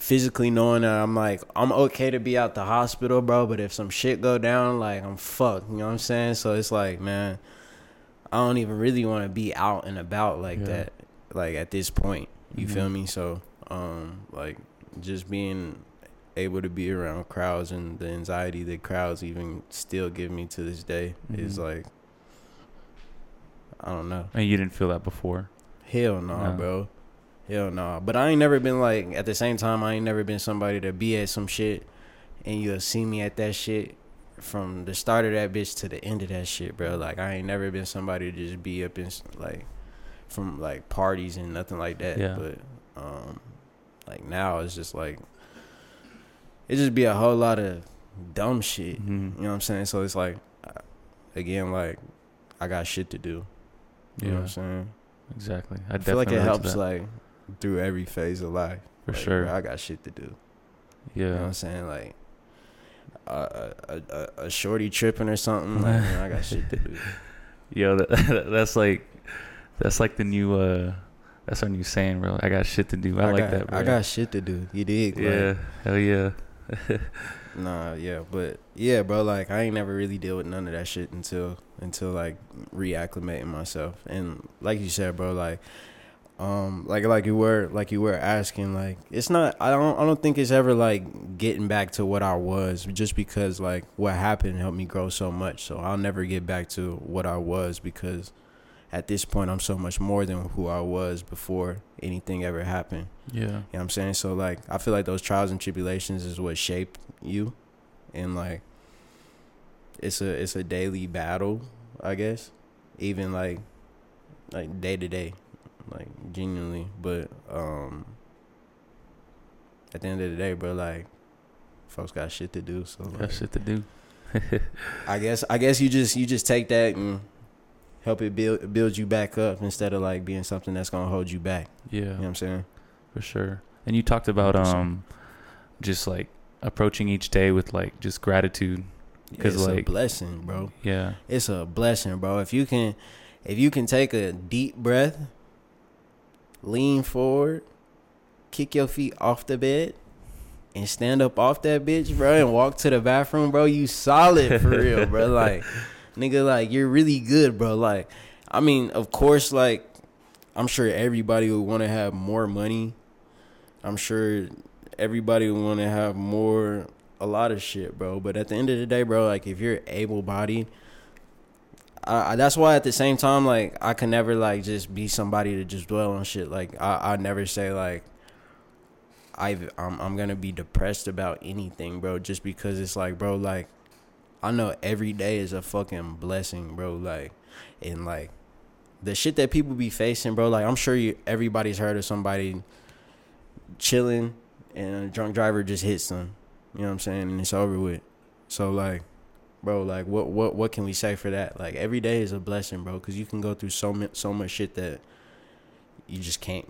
[SPEAKER 2] physically knowing that I'm like I'm okay to be out the hospital, bro, but if some shit go down, like I'm fucked, you know what I'm saying? So it's like, man, I don't even really want to be out and about like
[SPEAKER 1] Yeah.
[SPEAKER 2] that like at this point. You
[SPEAKER 1] Mhm.
[SPEAKER 2] feel me? So um like just being able to be around crowds and the anxiety that crowds even still give me to this day is
[SPEAKER 1] Mhm.
[SPEAKER 2] like I don't know.
[SPEAKER 1] And you didn't feel that before.
[SPEAKER 2] Hell no,
[SPEAKER 1] No.
[SPEAKER 2] bro. Hell no. But I ain't never been like at the same time I ain't never been somebody to be at some shit and you'll see me at that shit from the start of that bitch to the end of that shit, bro. Like I ain't never been somebody to just be up in like from like parties and nothing like that.
[SPEAKER 1] Yeah.
[SPEAKER 2] But um like now it's just like it just be a whole lot of dumb shit.
[SPEAKER 1] Mhm.
[SPEAKER 2] You know what I'm saying? So it's like uh, again like I got shit to do. You know what
[SPEAKER 1] Yeah,
[SPEAKER 2] I'm saying?
[SPEAKER 1] exactly. I,
[SPEAKER 2] I feel like it helps like through every phase of life.
[SPEAKER 1] for
[SPEAKER 2] Like,
[SPEAKER 1] sure.
[SPEAKER 2] bro, I got shit to do.
[SPEAKER 1] yeah.
[SPEAKER 2] You know what I'm saying? Like a a, a, a shorty tripping or something. Like, man, I got shit to do.
[SPEAKER 1] Yo, that, that's like that's like the new uh that's our new saying, bro. I got shit to do. I, like
[SPEAKER 2] got,
[SPEAKER 1] that, bro.
[SPEAKER 2] I got shit to do. You dig? Like,
[SPEAKER 1] yeah, hell yeah.
[SPEAKER 2] Nah, yeah, but yeah, bro. Like I ain't never really deal with none of that shit until until like reacclimating myself. And like you said, bro, like um like like you were like you were asking like it's not I don't I don't think it's ever like getting back to what I was just because like what happened helped me grow so much. So I'll never get back to what I was because at this point I'm so much more than who I was before anything ever happened.
[SPEAKER 1] Yeah.
[SPEAKER 2] You know what I'm saying? So like I feel like those trials and tribulations is what shape you and like it's a it's a daily battle, I guess. Even like like day to day. Like genuinely. But um at the end of the day, bro, like folks got shit to do. So
[SPEAKER 1] Got
[SPEAKER 2] like,
[SPEAKER 1] shit to do.
[SPEAKER 2] I guess I guess you just you just take that and help it build build you back up instead of like being something that's gonna hold you back.
[SPEAKER 1] Yeah,
[SPEAKER 2] You know what I'm saying?
[SPEAKER 1] for sure. And you talked about um just like approaching each day with like just gratitude. 'Cause,
[SPEAKER 2] it's a
[SPEAKER 1] like-
[SPEAKER 2] blessing, bro.
[SPEAKER 1] Yeah.
[SPEAKER 2] It's a blessing, bro. If you can if you can take a deep breath, lean forward, kick your feet off the bed, and stand up off that bitch, bro, and walk to the bathroom, bro, you solid for real, bro. Like, nigga, like you're really good, bro. Like, I mean, of course, like I'm sure everybody would want to have more money. I'm sure everybody would want to have more a lot of shit, bro. But at the end of the day, bro, like if you're able bodied, I, I, that's why at the same time, like I can never like just be somebody to just dwell on shit. Like I, I never say like I I'm I'm gonna be depressed about anything, bro. Just because it's like, bro, like I know every day is a fucking blessing, bro. Like and like the shit that people be facing, bro. Like I'm sure you everybody's heard of somebody chilling and a drunk driver just hits them. You know what I'm saying? And it's over with. So like, bro, like what what what can we say for that? Like every day is a blessing, bro, because you can go through so much so much shit that you just can't.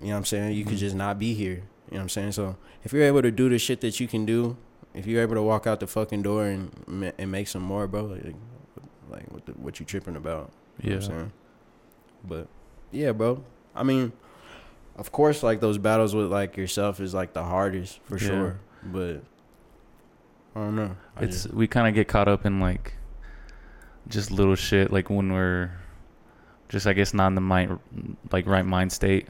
[SPEAKER 2] You know what I'm saying? You could
[SPEAKER 1] Mhm.
[SPEAKER 2] just not be here. You know what I'm saying? So if you're able to do the shit that you can do, if you're able to walk out the fucking door and and make some more, bro, like, like what the, what you tripping about? You know
[SPEAKER 1] Yeah.
[SPEAKER 2] what I'm saying? But yeah, bro. I mean, of course, like those battles with like yourself is like the hardest for
[SPEAKER 1] Yeah.
[SPEAKER 2] sure. But I don't know. I
[SPEAKER 1] It's
[SPEAKER 2] just-
[SPEAKER 1] we kind of get caught up in like just little shit like when we're just I guess not in the mind like right mind state.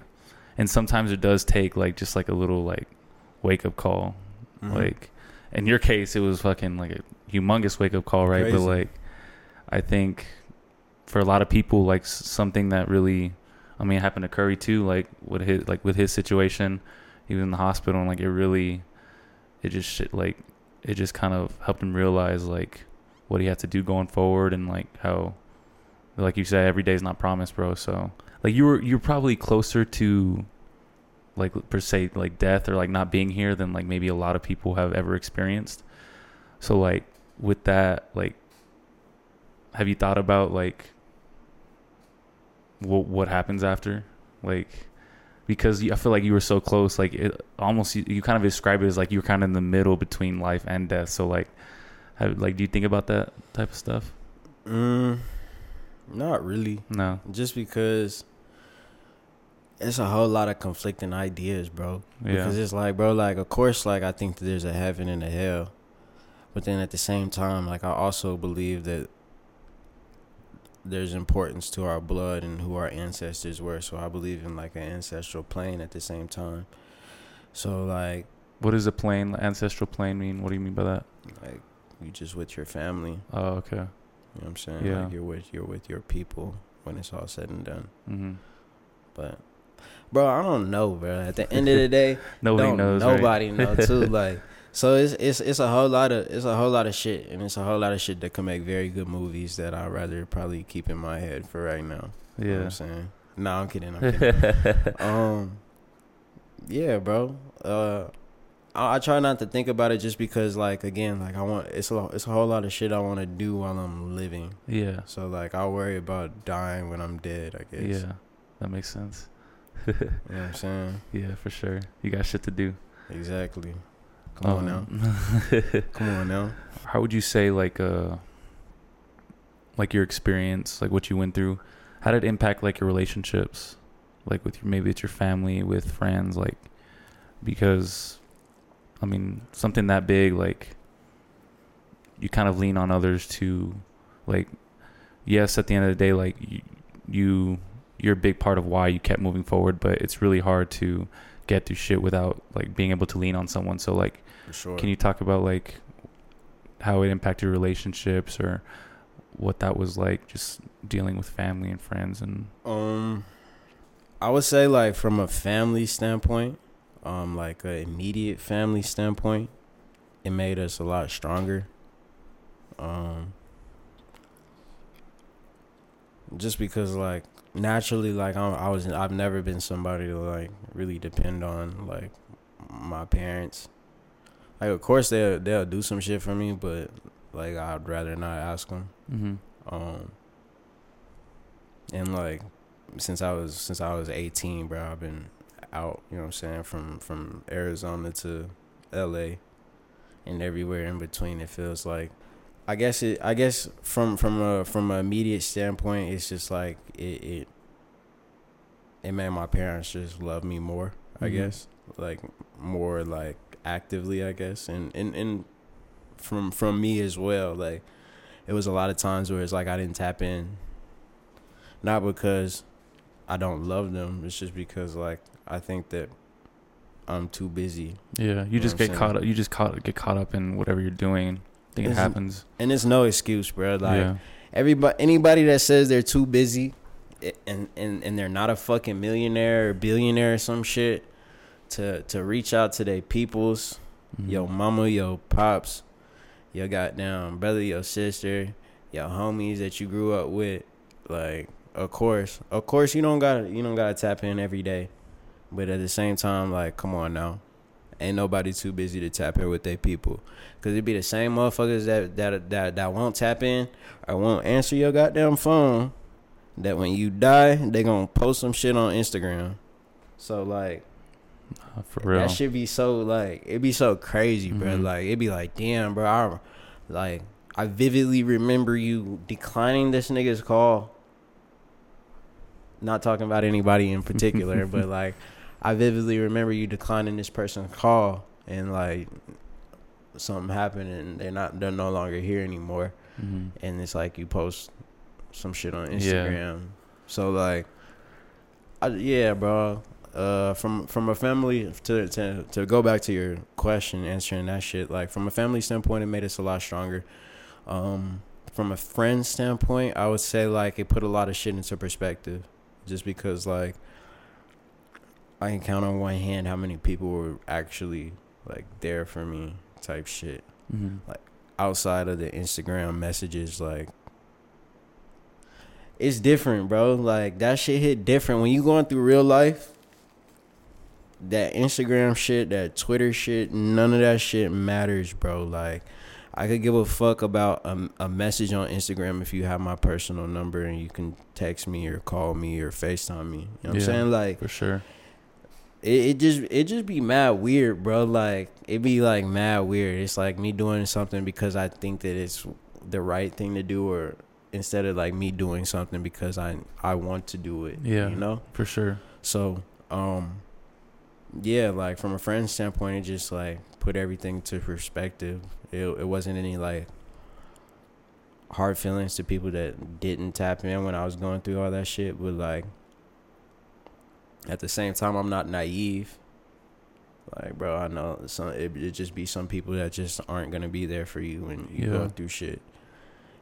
[SPEAKER 1] And sometimes it does take like just like a little like wake up call.
[SPEAKER 2] Mhm.
[SPEAKER 1] Like in your case, it was fucking like a humongous wake up call, right? But like, I think for a lot of people, like something that really, I mean, it happened to Curry too. Like with his like with his situation, he was in the hospital, and like it really, it just shit like it just kind of helped him realize like what he had to do going forward and like how like you said every day is not promised bro. So like you were you're probably closer to like per se like death or like not being here than like maybe a lot of people have ever experienced. So like with that like have you thought about like what what happens after? Like because I feel like you were so close like it almost you, you kind of describe it as like you were kind of in the middle between life and death. So like have, like do you think about that type of stuff?
[SPEAKER 2] Mm, not really.
[SPEAKER 1] no.
[SPEAKER 2] Just because it's a whole lot of conflicting ideas, bro.
[SPEAKER 1] yeah.
[SPEAKER 2] Because it's like, bro, like of course, like I think that there's a heaven and a hell, but then at the same time, like I also believe that there's importance to our blood and who our ancestors were. So I believe in like an ancestral plane at the same time. So like,
[SPEAKER 1] what does a plane ancestral plane mean what do you mean by that
[SPEAKER 2] like you just with your family.
[SPEAKER 1] oh okay
[SPEAKER 2] You know what I'm saying?
[SPEAKER 1] Yeah.
[SPEAKER 2] Like you're with you're with your people when it's all said and done.
[SPEAKER 1] mm-hmm.
[SPEAKER 2] But bro, I don't know, bro. At the end of the day,
[SPEAKER 1] nobody knows right?
[SPEAKER 2] nobody know too. Like so it's it's it's a whole lot of it's a whole lot of shit and it's a whole lot of shit that can make very good movies that I'd rather probably keep in my head for right now. You know what
[SPEAKER 1] yeah
[SPEAKER 2] I'm saying? No, I'm kidding. I'm kidding. um Yeah, bro. Uh I, I try not to think about it just because like again, like I want it's a it's a whole lot of shit I want to do while I'm living.
[SPEAKER 1] yeah
[SPEAKER 2] So like I'll worry about dying when I'm dead, I guess.
[SPEAKER 1] yeah that makes sense
[SPEAKER 2] You know what I'm saying?
[SPEAKER 1] yeah for sure you got shit to do
[SPEAKER 2] Exactly. Come on now.
[SPEAKER 1] Um,
[SPEAKER 2] Come on now.
[SPEAKER 1] how would you say like uh like your experience like what you went through how did it impact like your relationships like with your maybe it's your family with friends like because i mean something that big like you kind of lean on others to like yes at the end of the day like you, you you're a big part of why you kept moving forward but it's really hard to get through shit without like being able to lean on someone so like
[SPEAKER 2] For sure.
[SPEAKER 1] can you talk about like how it impacted relationships or what that was like just dealing with family and friends and
[SPEAKER 2] Um, I would say like from a family standpoint, um, like a immediate family standpoint, it made us a lot stronger. Um, just because like naturally, like I'm, I was, I've never been somebody to like really depend on like my parents. Like of course they'll they'll do some shit for me, but like I'd rather not ask them.
[SPEAKER 1] mm-hmm.
[SPEAKER 2] Um, and like since I was since I was 18, bro, I've been out, you know what I'm saying, from from Arizona to LA and everywhere in between it feels like I guess it I guess from from a from an immediate standpoint it's just like it it, it made my parents just love me more, I
[SPEAKER 1] Mhm.
[SPEAKER 2] guess. Like more like actively, I guess. And and and from from me as well, like it was a lot of times where it's like I didn't tap in not because I don't love them, it's just because like I think that I'm too busy.
[SPEAKER 1] yeah you
[SPEAKER 2] know
[SPEAKER 1] just get caught up you just caught get caught up in whatever you're doing I think it happens
[SPEAKER 2] And it's no excuse, bro. Like
[SPEAKER 1] yeah
[SPEAKER 2] everybody anybody that says they're too busy and, and and they're not a fucking millionaire or billionaire or some shit to to reach out to their peoples
[SPEAKER 1] Mhm.
[SPEAKER 2] yo mama yo pops your goddamn brother your sister your homies that you grew up with. Like of course of course you don't gotta you don't gotta tap in every day. But at the same time like come on now. Ain't nobody too busy to tap in with their people. Because it be the same motherfuckers that, that that that won't tap in or won't answer your goddamn phone that when you die they gonna post some shit on instagram. So like
[SPEAKER 1] Uh, for real
[SPEAKER 2] that should be so like it'd be so crazy, bro.
[SPEAKER 1] Mhm.
[SPEAKER 2] Like it'd be like, damn, bro. I, like I vividly remember you declining this nigga's call. Not talking about anybody in particular, but like I vividly remember you declining this person's call, and like something happened, and they're not they're no longer here anymore,
[SPEAKER 1] Mhm.
[SPEAKER 2] and it's like you post some shit on
[SPEAKER 1] Yeah.
[SPEAKER 2] Instagram. So like, I, yeah, bro. Uh, from from a family to to to go back to your question, answering that shit. Like from a family standpoint, it made us a lot stronger. Um, from a friend standpoint, I would say like it put a lot of shit into perspective, just because like I can count on one hand how many people were actually like there for me, type shit.
[SPEAKER 1] hmm
[SPEAKER 2] outside of the Instagram messages, like it's different, bro. Like that shit hit different when you going through real life. That Instagram shit, that Twitter shit, none of that shit matters, bro. Like I could give a fuck about a, a message on Instagram if you have my personal number and you can text me or call me or FaceTime me. You know what I'm saying? Like
[SPEAKER 1] For sure.
[SPEAKER 2] it, it just it just be mad weird, bro. Like it be like mad weird. It's like me doing something because I think that it's the right thing to do, or instead of like me doing something because I I want to do it.
[SPEAKER 1] Yeah.
[SPEAKER 2] you know.
[SPEAKER 1] For sure.
[SPEAKER 2] So um, yeah, like from a friend standpoint, it just like put everything to perspective. It it wasn't any like hard feelings to people that didn't tap in when I was going through all that shit, but like at the same time, I'm not naive. Like, bro, I know some it, it just be some people that just aren't gonna be there for you when you
[SPEAKER 1] Yeah.
[SPEAKER 2] go through shit.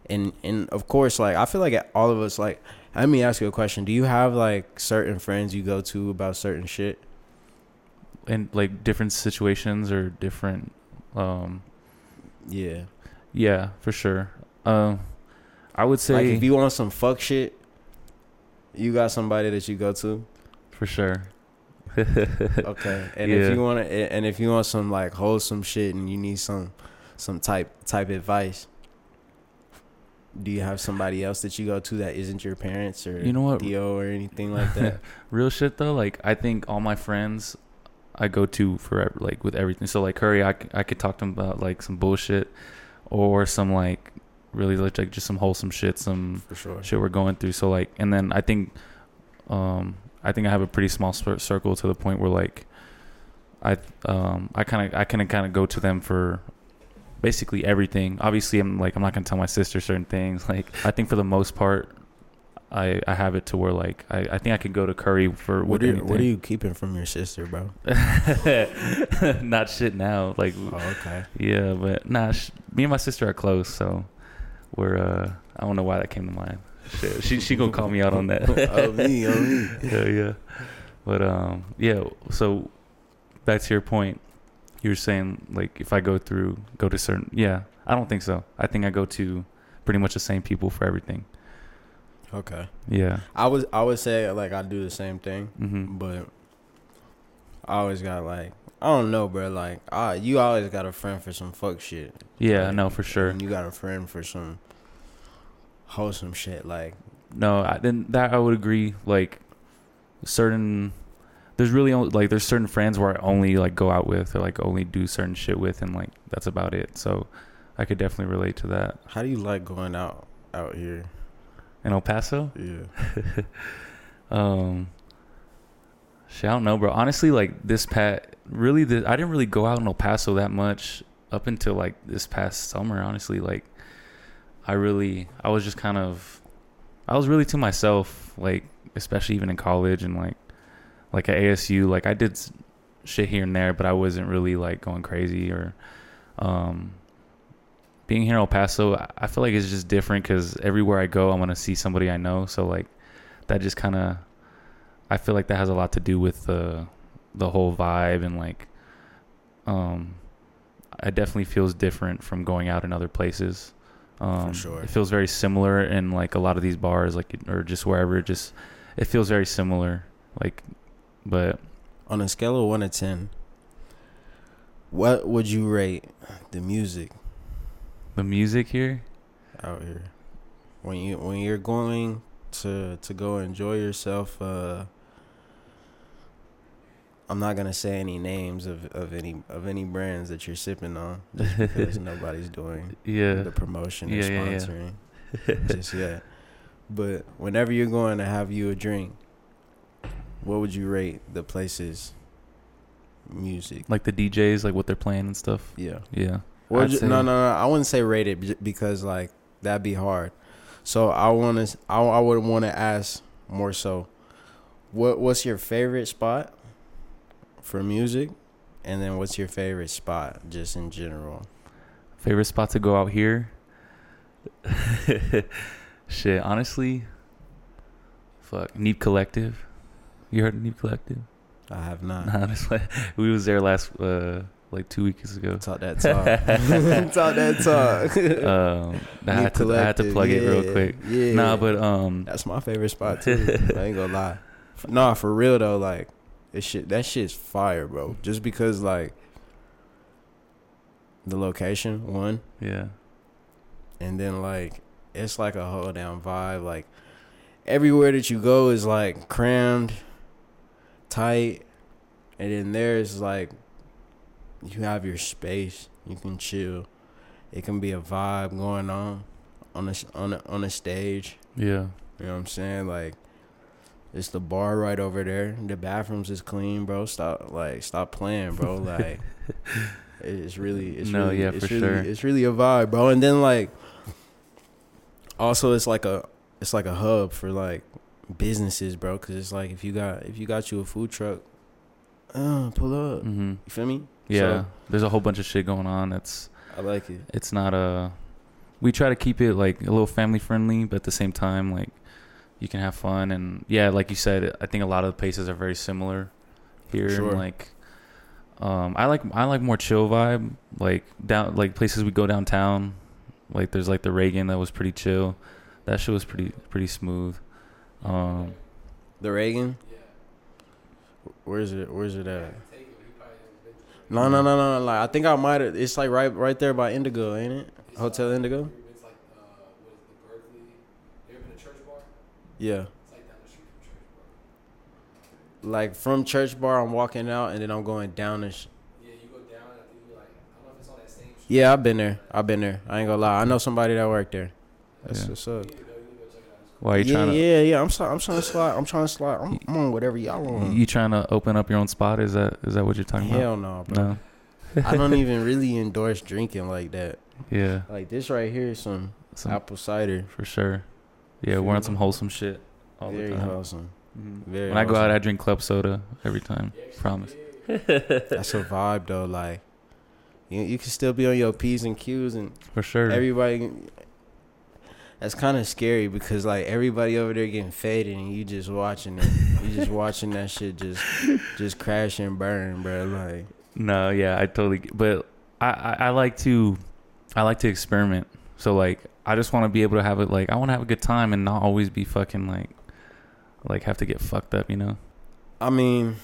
[SPEAKER 2] And and of course, like I feel like all of us, like, let me ask you a question: Do you have like certain friends you go to about certain shit?
[SPEAKER 1] And like different situations or different. Um.
[SPEAKER 2] Yeah,
[SPEAKER 1] Yeah, for sure. Um. I would say
[SPEAKER 2] like if you want some fuck shit, you got somebody that you go to.
[SPEAKER 1] for sure.
[SPEAKER 2] Okay, and
[SPEAKER 1] Yeah.
[SPEAKER 2] if you want to, and if you want some like wholesome shit, and you need some some type type advice, do you have somebody else that you go to that isn't your parents or
[SPEAKER 1] You know what?
[SPEAKER 2] Theo or anything like that?
[SPEAKER 1] Real shit though, like I think all my friends I go to for like with everything. So like Curry, I could talk to him about like some bullshit or some like really like just some wholesome shit, some
[SPEAKER 2] For sure.
[SPEAKER 1] shit we're going through. So like, and then I think, um, I think I have a pretty small circle to the point where like, I um I kind of I can kind of go to them for basically everything. Obviously, I'm like I'm not gonna tell my sister certain things. Like I think for the most part, I I have it to where like I, I think I could go to Curry for
[SPEAKER 2] What are, you, what are you keeping from your sister, bro?
[SPEAKER 1] not shit now. Like
[SPEAKER 2] Oh, okay.
[SPEAKER 1] yeah, but nah. Sh- me and my sister are close, so we're uh I don't know why that came to mind. Shit, she she gonna call me out on that.
[SPEAKER 2] oh me, oh me.
[SPEAKER 1] yeah, yeah. But um, yeah. So back to your point, you were saying like if I go through, go to certain. Yeah, I don't think so. I think I go to pretty much the same people for everything.
[SPEAKER 2] Okay.
[SPEAKER 1] Yeah.
[SPEAKER 2] I was I would say like I do the same thing,
[SPEAKER 1] hmm
[SPEAKER 2] but I always got like I don't know, bro. Like ah, you always got a friend for some fuck shit.
[SPEAKER 1] Yeah.
[SPEAKER 2] Like,
[SPEAKER 1] No, for sure.
[SPEAKER 2] And you got a friend for some wholesome shit. Like
[SPEAKER 1] No, I, then that I would agree. Like certain, there's really only like there's certain friends where I only like go out with or like only do certain shit with, and like that's about it. So I could definitely relate to that.
[SPEAKER 2] how do you like going out out here?
[SPEAKER 1] In El Paso,
[SPEAKER 2] Yeah.
[SPEAKER 1] um, shit, I don't know, bro. Honestly, like this pat, really, the, I didn't really go out in El Paso that much up until like this past summer. Honestly, like I really, I was just kind of, I was really to myself, like especially even in college and like, like at ASU, like I did shit here and there, but I wasn't really like going crazy or, um. Being here in El Paso, I- feel like it's just different because everywhere I go, I'm gonna see somebody I know. So like, that just kind of I feel like that has a lot to do with the the whole vibe and like um it definitely feels different from going out in other places. Um
[SPEAKER 2] sure.
[SPEAKER 1] it feels very similar in like a lot of these bars like or just wherever it just it feels very similar like but
[SPEAKER 2] On a scale of one to ten, what would you rate the music
[SPEAKER 1] the music here
[SPEAKER 2] out here when you when you're going to to go enjoy yourself? Uh, I'm not gonna say any names of, of any of any brands that you're sipping on because nobody's doing
[SPEAKER 1] yeah
[SPEAKER 2] the promotion or
[SPEAKER 1] Yeah, yeah, yeah.
[SPEAKER 2] sponsoring just yet. But whenever you're going to have you a drink, what would you rate the place's music?
[SPEAKER 1] like the DJs like what they're playing and stuff
[SPEAKER 2] Yeah.
[SPEAKER 1] yeah
[SPEAKER 2] Or ju- no, no, no. I wouldn't say rate it j- because like that'd be hard. So I want to. I, I would want to ask more so. What What's your favorite spot for music, and then what's your favorite spot just in general?
[SPEAKER 1] Favorite spot to go out here? Shit, honestly, fuck. Neep Collective. You heard of Neep Collective?
[SPEAKER 2] I have not.
[SPEAKER 1] Honestly, we was there last uh like two weeks ago.
[SPEAKER 2] Talk that talk. talk that talk.
[SPEAKER 1] um, I had to I had to plug it real quick.
[SPEAKER 2] Yeah.
[SPEAKER 1] Nah, but um,
[SPEAKER 2] That's my favorite spot too. I ain't gonna lie. Nah, for real though, like it shit that shit's fire, bro. Just because like the location, one,
[SPEAKER 1] yeah,
[SPEAKER 2] and then like it's like a whole down vibe. Like everywhere that you go is like crammed, tight, and then there's like you have your space. You can chill. It can be a vibe going on on a on a, on a stage.
[SPEAKER 1] yeah,
[SPEAKER 2] You know what I'm saying? Like, it's the bar right over there. The bathrooms is clean, bro. Stop, like, stop playing, bro. Like, it's really, it's
[SPEAKER 1] No,
[SPEAKER 2] really,
[SPEAKER 1] yeah,
[SPEAKER 2] it's
[SPEAKER 1] for
[SPEAKER 2] really,
[SPEAKER 1] sure.
[SPEAKER 2] It's really a vibe, bro. And then like, also it's like a, it's like a hub for like businesses, bro. Cause it's like if you got if you got you a food truck, uh, pull up.
[SPEAKER 1] hmm
[SPEAKER 2] You feel me?
[SPEAKER 1] Yeah. There's a whole bunch of shit going on. That's
[SPEAKER 2] I like it.
[SPEAKER 1] it's not a. We try to keep it like a little family friendly, but at the same time, like you can have fun and yeah, like you said, I think a lot of the places are very similar here.
[SPEAKER 2] Sure.
[SPEAKER 1] And like, um, I like I like more chill vibe, like down like places we go downtown. Like there's like the Reagan that was pretty chill. That shit was pretty pretty smooth. Um,
[SPEAKER 2] The Reagan. Where's it? Where's it at? No, no, no, no, no. Like I think I might have. It's like right, right there by Indigo, ain't it? Hotel Indigo.
[SPEAKER 3] It's like, uh, what is the Berkeley? You ever been to Church Bar?
[SPEAKER 2] Yeah.
[SPEAKER 3] It's like down the street from Church Bar.
[SPEAKER 2] Like from Church Bar, I'm walking out, and then I'm going down. And sh-
[SPEAKER 3] Yeah, you go down, I think you like, I don't know if it's on that same street.
[SPEAKER 2] yeah, I've been there. I've been there. I ain't gonna lie. I know somebody that worked there. That's
[SPEAKER 1] Yeah.
[SPEAKER 2] what's up.
[SPEAKER 1] Why are you
[SPEAKER 2] yeah,
[SPEAKER 1] trying to
[SPEAKER 2] yeah, yeah. I'm sorry. I'm trying to slide. I'm trying to slide. I'm, I'm on whatever y'all on.
[SPEAKER 1] you trying to open up your own spot? Is that is that what you're talking about?
[SPEAKER 2] Hell no, bro.
[SPEAKER 1] No.
[SPEAKER 2] I don't even really endorse drinking like that.
[SPEAKER 1] Yeah.
[SPEAKER 2] Like this right here is some
[SPEAKER 1] Some,
[SPEAKER 2] apple cider.
[SPEAKER 1] for sure. Yeah, we're on some wholesome shit all
[SPEAKER 2] Very
[SPEAKER 1] the time.
[SPEAKER 2] wholesome.
[SPEAKER 1] Mhm.
[SPEAKER 2] Very
[SPEAKER 1] When I go out. I drink club soda every time. Promise.
[SPEAKER 2] That's a vibe though. Like you, you can still be on your p's and q's and
[SPEAKER 1] For sure.
[SPEAKER 2] everybody. That's kind of scary because like everybody over there getting faded and you just watching it. you just watching that shit just just crash and burn, bro. Like
[SPEAKER 1] no, yeah, I totally. But I, I, I like to, I like to experiment. So like, I just want to be able to have it. Like, I want to have a good time and not always be fucking like, like have to get fucked up. You know?
[SPEAKER 2] I mean,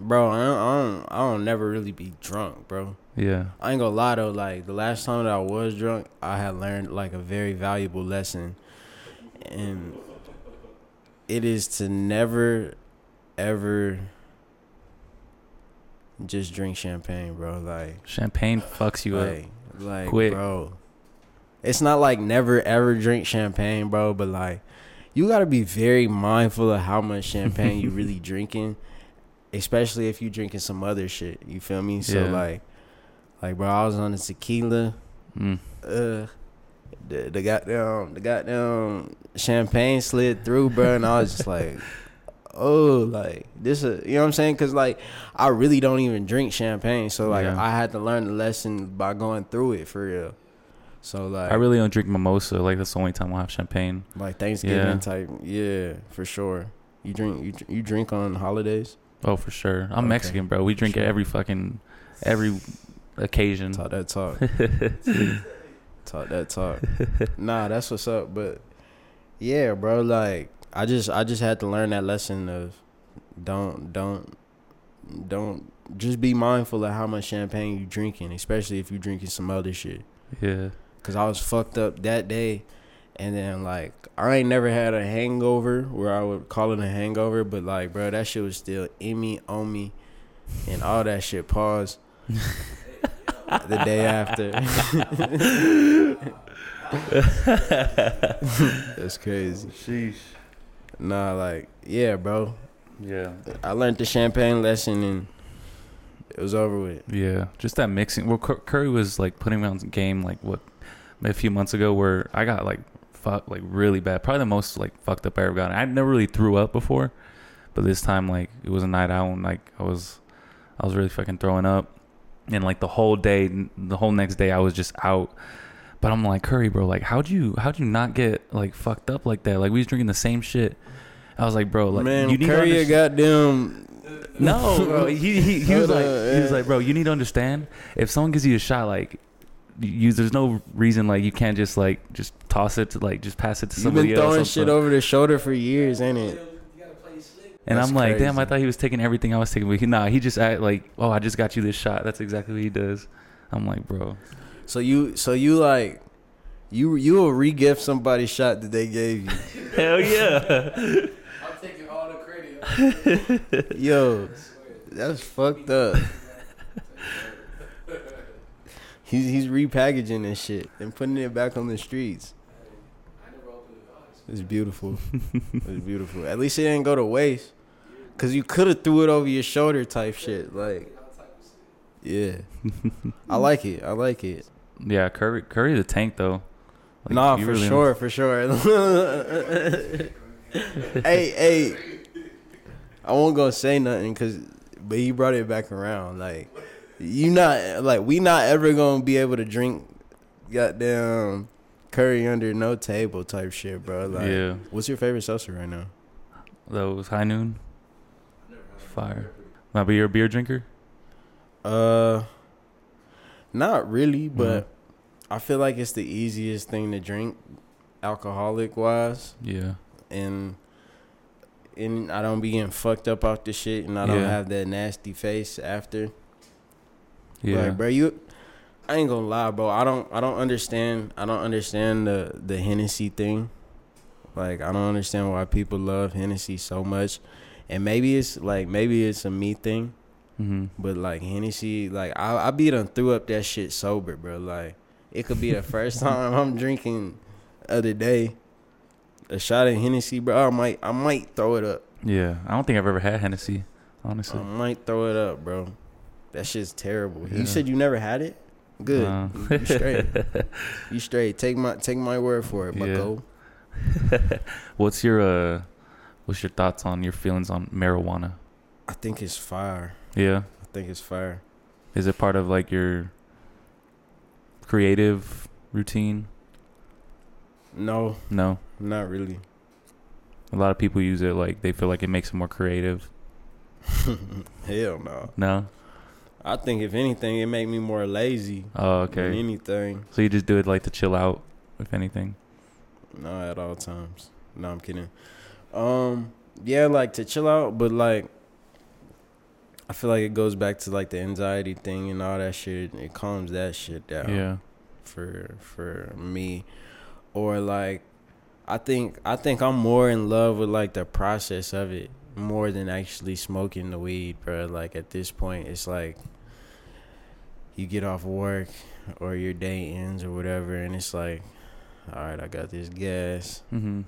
[SPEAKER 2] bro, I don't, I don't I don't never really be drunk, bro.
[SPEAKER 1] Yeah.
[SPEAKER 2] I ain't gonna lie though, like the last time that I was drunk, I had learned like a very valuable lesson. And it is to never ever just drink champagne, bro. Like
[SPEAKER 1] Champagne fucks you up.
[SPEAKER 2] like, like
[SPEAKER 1] Quick.
[SPEAKER 2] bro. It's not like never ever drink champagne, bro, but like you got to be very mindful of how much champagne you really drinking, especially if you drinking some other shit. You feel me? So
[SPEAKER 1] Yeah.
[SPEAKER 2] like like bro, I was on the tequila
[SPEAKER 1] Mm.
[SPEAKER 2] uh the, the goddamn the goddamn champagne slid through, bro, and I was just like, oh, like this, a, you know what I'm saying? Cause like I really don't even drink champagne, so like
[SPEAKER 1] Yeah.
[SPEAKER 2] I had to learn the lesson by going through it for real. So like
[SPEAKER 1] I really don't drink mimosa. Like that's the only time I'll have champagne.
[SPEAKER 2] like Thanksgiving
[SPEAKER 1] Yeah.
[SPEAKER 2] type, yeah, for sure. You drink you you drink on holidays.
[SPEAKER 1] Oh, for sure. I'm
[SPEAKER 2] Okay.
[SPEAKER 1] Mexican, bro. We drink
[SPEAKER 2] Sure.
[SPEAKER 1] it every fucking every occasion.
[SPEAKER 2] Talk that talk. talk that talk. nah, that's what's up. But yeah, bro, like I just I just had to learn that lesson of don't don't don't just be mindful of how much champagne you drinking, especially if you drinking some other shit.
[SPEAKER 1] Yeah.
[SPEAKER 2] Cause I was fucked up that day, and then like I ain't never had a hangover where I would call it a hangover, but like bro, that shit was still in me, on me, and all that shit. Pause. the day after. That's crazy.
[SPEAKER 1] Sheesh.
[SPEAKER 2] Nah, like yeah, bro.
[SPEAKER 1] Yeah.
[SPEAKER 2] I learned the champagne lesson and it was over with.
[SPEAKER 1] Yeah. Just that mixing. Well, Curry was like putting me on game like what a few months ago where I got like fuck like really bad. Probably the most like fucked up I ever gotten. I never really threw up before, but this time like it was a night out and like I was I was really fucking throwing up, and like the whole day, the whole next day I was just out. But I'm like Curry, bro. Like, how'd you how'd you not get like fucked up like that? Like we was drinking the same shit. I was like, bro, like
[SPEAKER 2] Man,
[SPEAKER 1] you need to
[SPEAKER 2] Curry a
[SPEAKER 1] understand-
[SPEAKER 2] goddamn
[SPEAKER 1] No, bro. He he, he was like he was like, bro. You need to understand. If someone gives you a shot, like you, there's no reason like you can't just like just toss it to like just pass it to somebody
[SPEAKER 2] You've
[SPEAKER 1] been
[SPEAKER 2] throwing shit over the shoulder for years, ain't it?
[SPEAKER 3] You gotta play slick.
[SPEAKER 1] And
[SPEAKER 2] That's
[SPEAKER 1] I'm like, damn, I thought he was taking everything I was taking. But he, nah, he just act like, oh, I just got you this shot. That's exactly what he does. I'm like, bro.
[SPEAKER 2] So you, so you like, you you will re-gift somebody's shot that they gave you.
[SPEAKER 1] Hell yeah.
[SPEAKER 3] I'm taking all the credit.
[SPEAKER 2] Yo,
[SPEAKER 3] I swear.
[SPEAKER 2] that's fucked up. He's he's repackaging this shit and putting it back on the streets.
[SPEAKER 3] I never opened the box.
[SPEAKER 2] It's beautiful. it's beautiful. At least it didn't go to waste. Cause you could have threw it over your shoulder type shit. Like,
[SPEAKER 3] All type of shit.
[SPEAKER 2] yeah. I like it. I like it.
[SPEAKER 1] yeah, Curry, Curry the tank though. Like,
[SPEAKER 2] nah, for
[SPEAKER 1] really-
[SPEAKER 2] sure, for sure. hey, hey. I won't go say nothing because, but he brought it back around. Like, you not like we not ever gonna be able to drink, goddamn curry under no table type shit, bro. Like,
[SPEAKER 1] Yeah.
[SPEAKER 2] What's your favorite seltzer right now?
[SPEAKER 1] That was high noon.
[SPEAKER 3] I never had it.
[SPEAKER 1] Fire. Nah, but you're a beer drinker.
[SPEAKER 2] Uh, not really, but
[SPEAKER 1] Mhm.
[SPEAKER 2] I feel like it's the easiest thing to drink, alcoholic wise,
[SPEAKER 1] Yeah.
[SPEAKER 2] and and I don't be getting fucked up off the shit, and I don't
[SPEAKER 1] Yeah.
[SPEAKER 2] have that nasty face after.
[SPEAKER 1] Yeah.
[SPEAKER 2] Like, bro, you. I ain't gonna lie, bro. I don't. I don't understand. I don't understand the the Hennessy thing. Like, I don't understand why people love Hennessy so much, and maybe it's like maybe it's a me thing.
[SPEAKER 1] hmm
[SPEAKER 2] But like Hennessy, like I I be done threw up that shit sober, bro. Like it could be the first time I'm drinking other day. A shot of Hennessy, bro. I might I might throw it up.
[SPEAKER 1] Yeah. I don't think I've ever had Hennessy, honestly.
[SPEAKER 2] I might throw it up, bro. That shit's terrible.
[SPEAKER 1] Yeah.
[SPEAKER 2] You said you never had it? Good.
[SPEAKER 1] Uh,
[SPEAKER 2] You- straight. You straight. Take my take my word for it,
[SPEAKER 1] Yeah.
[SPEAKER 2] bucko.
[SPEAKER 1] what's your uh, what's your thoughts on your feelings on marijuana?
[SPEAKER 2] I think it's fire.
[SPEAKER 1] Yeah.
[SPEAKER 2] I think it's fire.
[SPEAKER 1] Is it part of like your creative routine?
[SPEAKER 2] No,
[SPEAKER 1] No.
[SPEAKER 2] not really.
[SPEAKER 1] A lot of people use it like they feel like it makes them more creative.
[SPEAKER 2] Hell no.
[SPEAKER 1] No.
[SPEAKER 2] I think if anything, it make me more lazy
[SPEAKER 1] Oh,
[SPEAKER 2] than
[SPEAKER 1] okay.
[SPEAKER 2] anything.
[SPEAKER 1] So you just do it like to chill out, if anything.
[SPEAKER 2] No, at all times. No, I'm kidding. Um, yeah, like to chill out, but like, I feel like it goes back to like the anxiety thing and all that shit. It calms that shit down.
[SPEAKER 1] Yeah.
[SPEAKER 2] For for me, or like, I think I think I'm more in love with like the process of it more than actually smoking the weed, bro. Like at this point, it's like you get off work or your day ends or whatever, and it's like, all right, I got this gas.
[SPEAKER 1] Mm-hmm.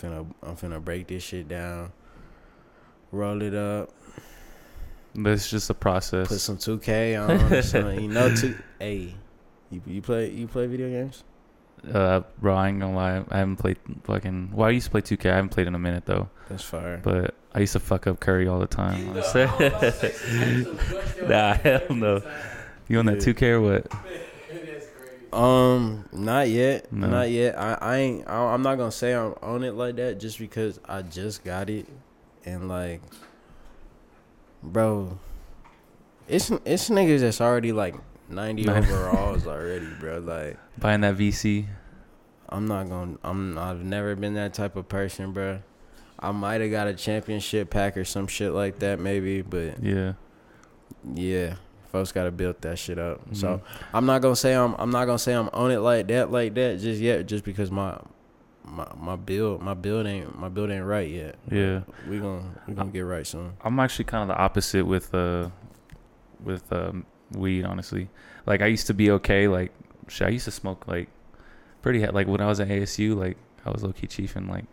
[SPEAKER 2] Finna, I'm finna break this shit down, roll it up,
[SPEAKER 1] But it's just a process.
[SPEAKER 2] put some 2K on. something. you know, two. Hey, you you play you play video games?
[SPEAKER 1] Uh, bro, I ain't gonna lie. I haven't played fucking. Well, I used to play 2K. I haven't played in a minute though.
[SPEAKER 2] That's fire.
[SPEAKER 1] But I used to fuck up Curry all the time.
[SPEAKER 3] You
[SPEAKER 1] honestly.
[SPEAKER 3] know, I was about to say, some bust your
[SPEAKER 1] Nah, hell no. you on that
[SPEAKER 2] Yeah.
[SPEAKER 1] 2K or what?
[SPEAKER 3] That's crazy.
[SPEAKER 2] Um, not yet,
[SPEAKER 1] No.
[SPEAKER 2] not yet. I I ain't. I, I'm not gonna say I'm on it like that just because I just got it, and like, bro, it's it's niggas that's already like 90
[SPEAKER 1] Nine-
[SPEAKER 2] overalls already, bro. Like.
[SPEAKER 1] Buying that VC.
[SPEAKER 2] I'm not gonna. I'm. I've never been that type of person, bro. I might have got a championship pack or some shit like that, maybe. But
[SPEAKER 1] Yeah.
[SPEAKER 2] yeah, folks got to build that shit up. So
[SPEAKER 1] Mhm.
[SPEAKER 2] I'm not gonna say I'm. I'm not gonna say I'm on it like that, like that, just yet, just because my my my build my build ain't my build ain't right yet.
[SPEAKER 1] Yeah.
[SPEAKER 2] We gonna we gonna get right soon.
[SPEAKER 1] I'm actually kind of the opposite with uh with um, weed. Honestly, like I used to be okay. Like shit, I used to smoke like pretty like when I was at ASU. Like I was low key chiefing like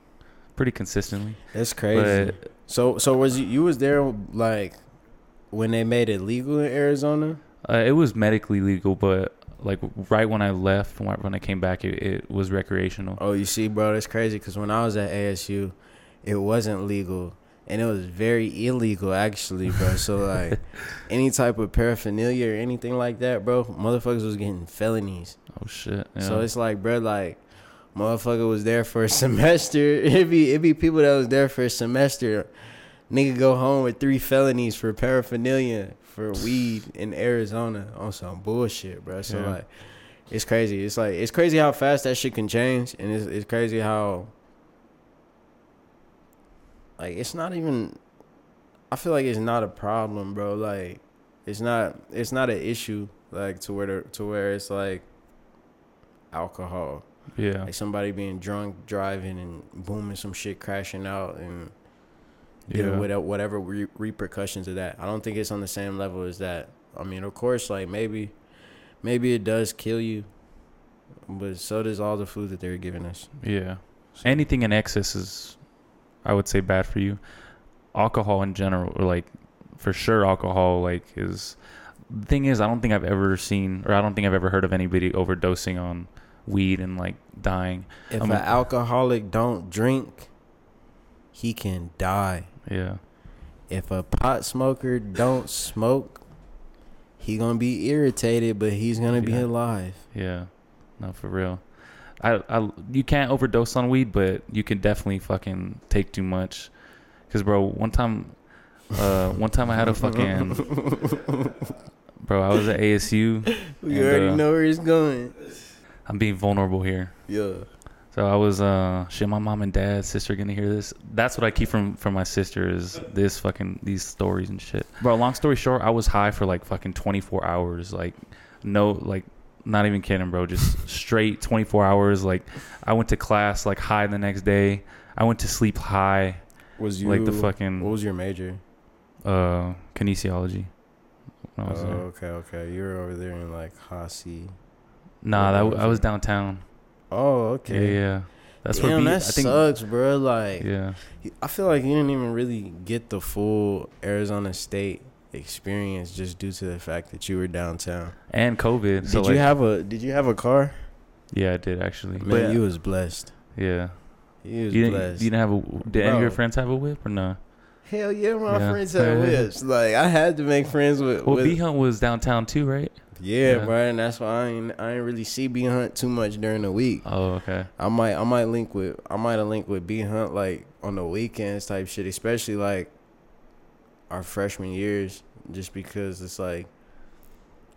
[SPEAKER 1] pretty consistently.
[SPEAKER 2] That's crazy.
[SPEAKER 1] But
[SPEAKER 2] so so was you you was there like when they made it legal in Arizona?
[SPEAKER 1] uh, it was medically legal, but like right when I left, when I, came back, it, it was recreational.
[SPEAKER 2] Oh, you see, bro, that's crazy. Cause when I was at ASU, it wasn't legal, and it was very illegal, actually, bro. So like, any type of paraphernalia or anything like that, bro, motherfuckers was getting felonies.
[SPEAKER 1] Oh shit! Yeah.
[SPEAKER 2] So it's like, bro, like, motherfucker was there for a semester. It'd be it'd be people that was there for a semester, Nigga go home with three felonies for paraphernalia for weed in Arizona on some bullshit, bro. So
[SPEAKER 1] Yeah.
[SPEAKER 2] like, it's crazy. It's like it's crazy how fast that shit can change, and it's it's crazy how like it's not even. I feel like it's not a problem, bro. Like, it's not it's not an issue like to where the, to where it's like alcohol
[SPEAKER 1] Yeah.
[SPEAKER 2] like somebody being drunk driving and booming some shit crashing out and you
[SPEAKER 1] Yeah.
[SPEAKER 2] know whatever, whatever re- repercussions of that i don't think it's on the same level as that i mean of course like maybe maybe it does kill you but so does all the food that they're giving us
[SPEAKER 1] Yeah. Anything in excess is, I would say, bad for you. Alcohol in general, or like, for sure, alcohol like is. The thing is, I don't think I've ever seen, or I don't think I've ever heard of anybody overdosing on weed and like dying.
[SPEAKER 2] if
[SPEAKER 1] I'm
[SPEAKER 2] an alcoholic don't drink he can die
[SPEAKER 1] Yeah.
[SPEAKER 2] if a pot smoker don't smoke he gonna be irritated but he's gonna be alive
[SPEAKER 1] Yeah. No, for real. I, I, you can't overdose on weed, but you can definitely fucking take too much. Cause, bro, one time, uh, one time I had a fucking, bro, I was at ASU.
[SPEAKER 2] we
[SPEAKER 1] And,
[SPEAKER 2] already
[SPEAKER 1] uh,
[SPEAKER 2] know where it's going
[SPEAKER 1] I'm being vulnerable here.
[SPEAKER 2] yeah
[SPEAKER 1] So I was uh shit my mom and dad, sister gonna hear this. That's what I keep from from my sister is this fucking these stories and shit. Bro, long story short, I was high for like fucking 24 hours. Like no like not even kidding, bro. Just straight 24 hours. Like I went to class like high the next day. I went to sleep high.
[SPEAKER 2] Was you
[SPEAKER 1] like the fucking?
[SPEAKER 2] What was your major?
[SPEAKER 1] uh kinesiology.
[SPEAKER 2] Oh,
[SPEAKER 1] there.
[SPEAKER 2] okay, okay. You were over there in like Hasi.
[SPEAKER 1] Nah, that I was downtown.
[SPEAKER 2] Oh, okay.
[SPEAKER 1] yeah. That's where
[SPEAKER 2] Damn,
[SPEAKER 1] B-
[SPEAKER 2] that
[SPEAKER 1] I think
[SPEAKER 2] sucks, bro. Like,
[SPEAKER 1] yeah.
[SPEAKER 2] I feel like you didn't even really get the full Arizona State experience just due to the fact that you were downtown.
[SPEAKER 1] And COVID.
[SPEAKER 2] Did
[SPEAKER 1] so
[SPEAKER 2] you
[SPEAKER 1] like,
[SPEAKER 2] have a Did you have a car?
[SPEAKER 1] Yeah, I did actually.
[SPEAKER 2] Man,
[SPEAKER 1] but
[SPEAKER 2] you was blessed.
[SPEAKER 1] yeah,
[SPEAKER 2] You was
[SPEAKER 1] you didn't,
[SPEAKER 2] blessed.
[SPEAKER 1] you didn't have a. Did any of your friends have a whip or no?
[SPEAKER 2] Hell yeah, my
[SPEAKER 1] Yeah.
[SPEAKER 2] friends had whips. Like I had to make friends with.
[SPEAKER 1] Well,
[SPEAKER 2] with
[SPEAKER 1] B Hunt was downtown too, right?
[SPEAKER 2] yeah,
[SPEAKER 1] Yeah.
[SPEAKER 2] bro, and that's why I ain't I ain't really see B Hunt too much during the week.
[SPEAKER 1] Oh, okay.
[SPEAKER 2] I might I might link with I might have linked with B Hunt like on the weekends type shit, especially like our freshman years, just because it's like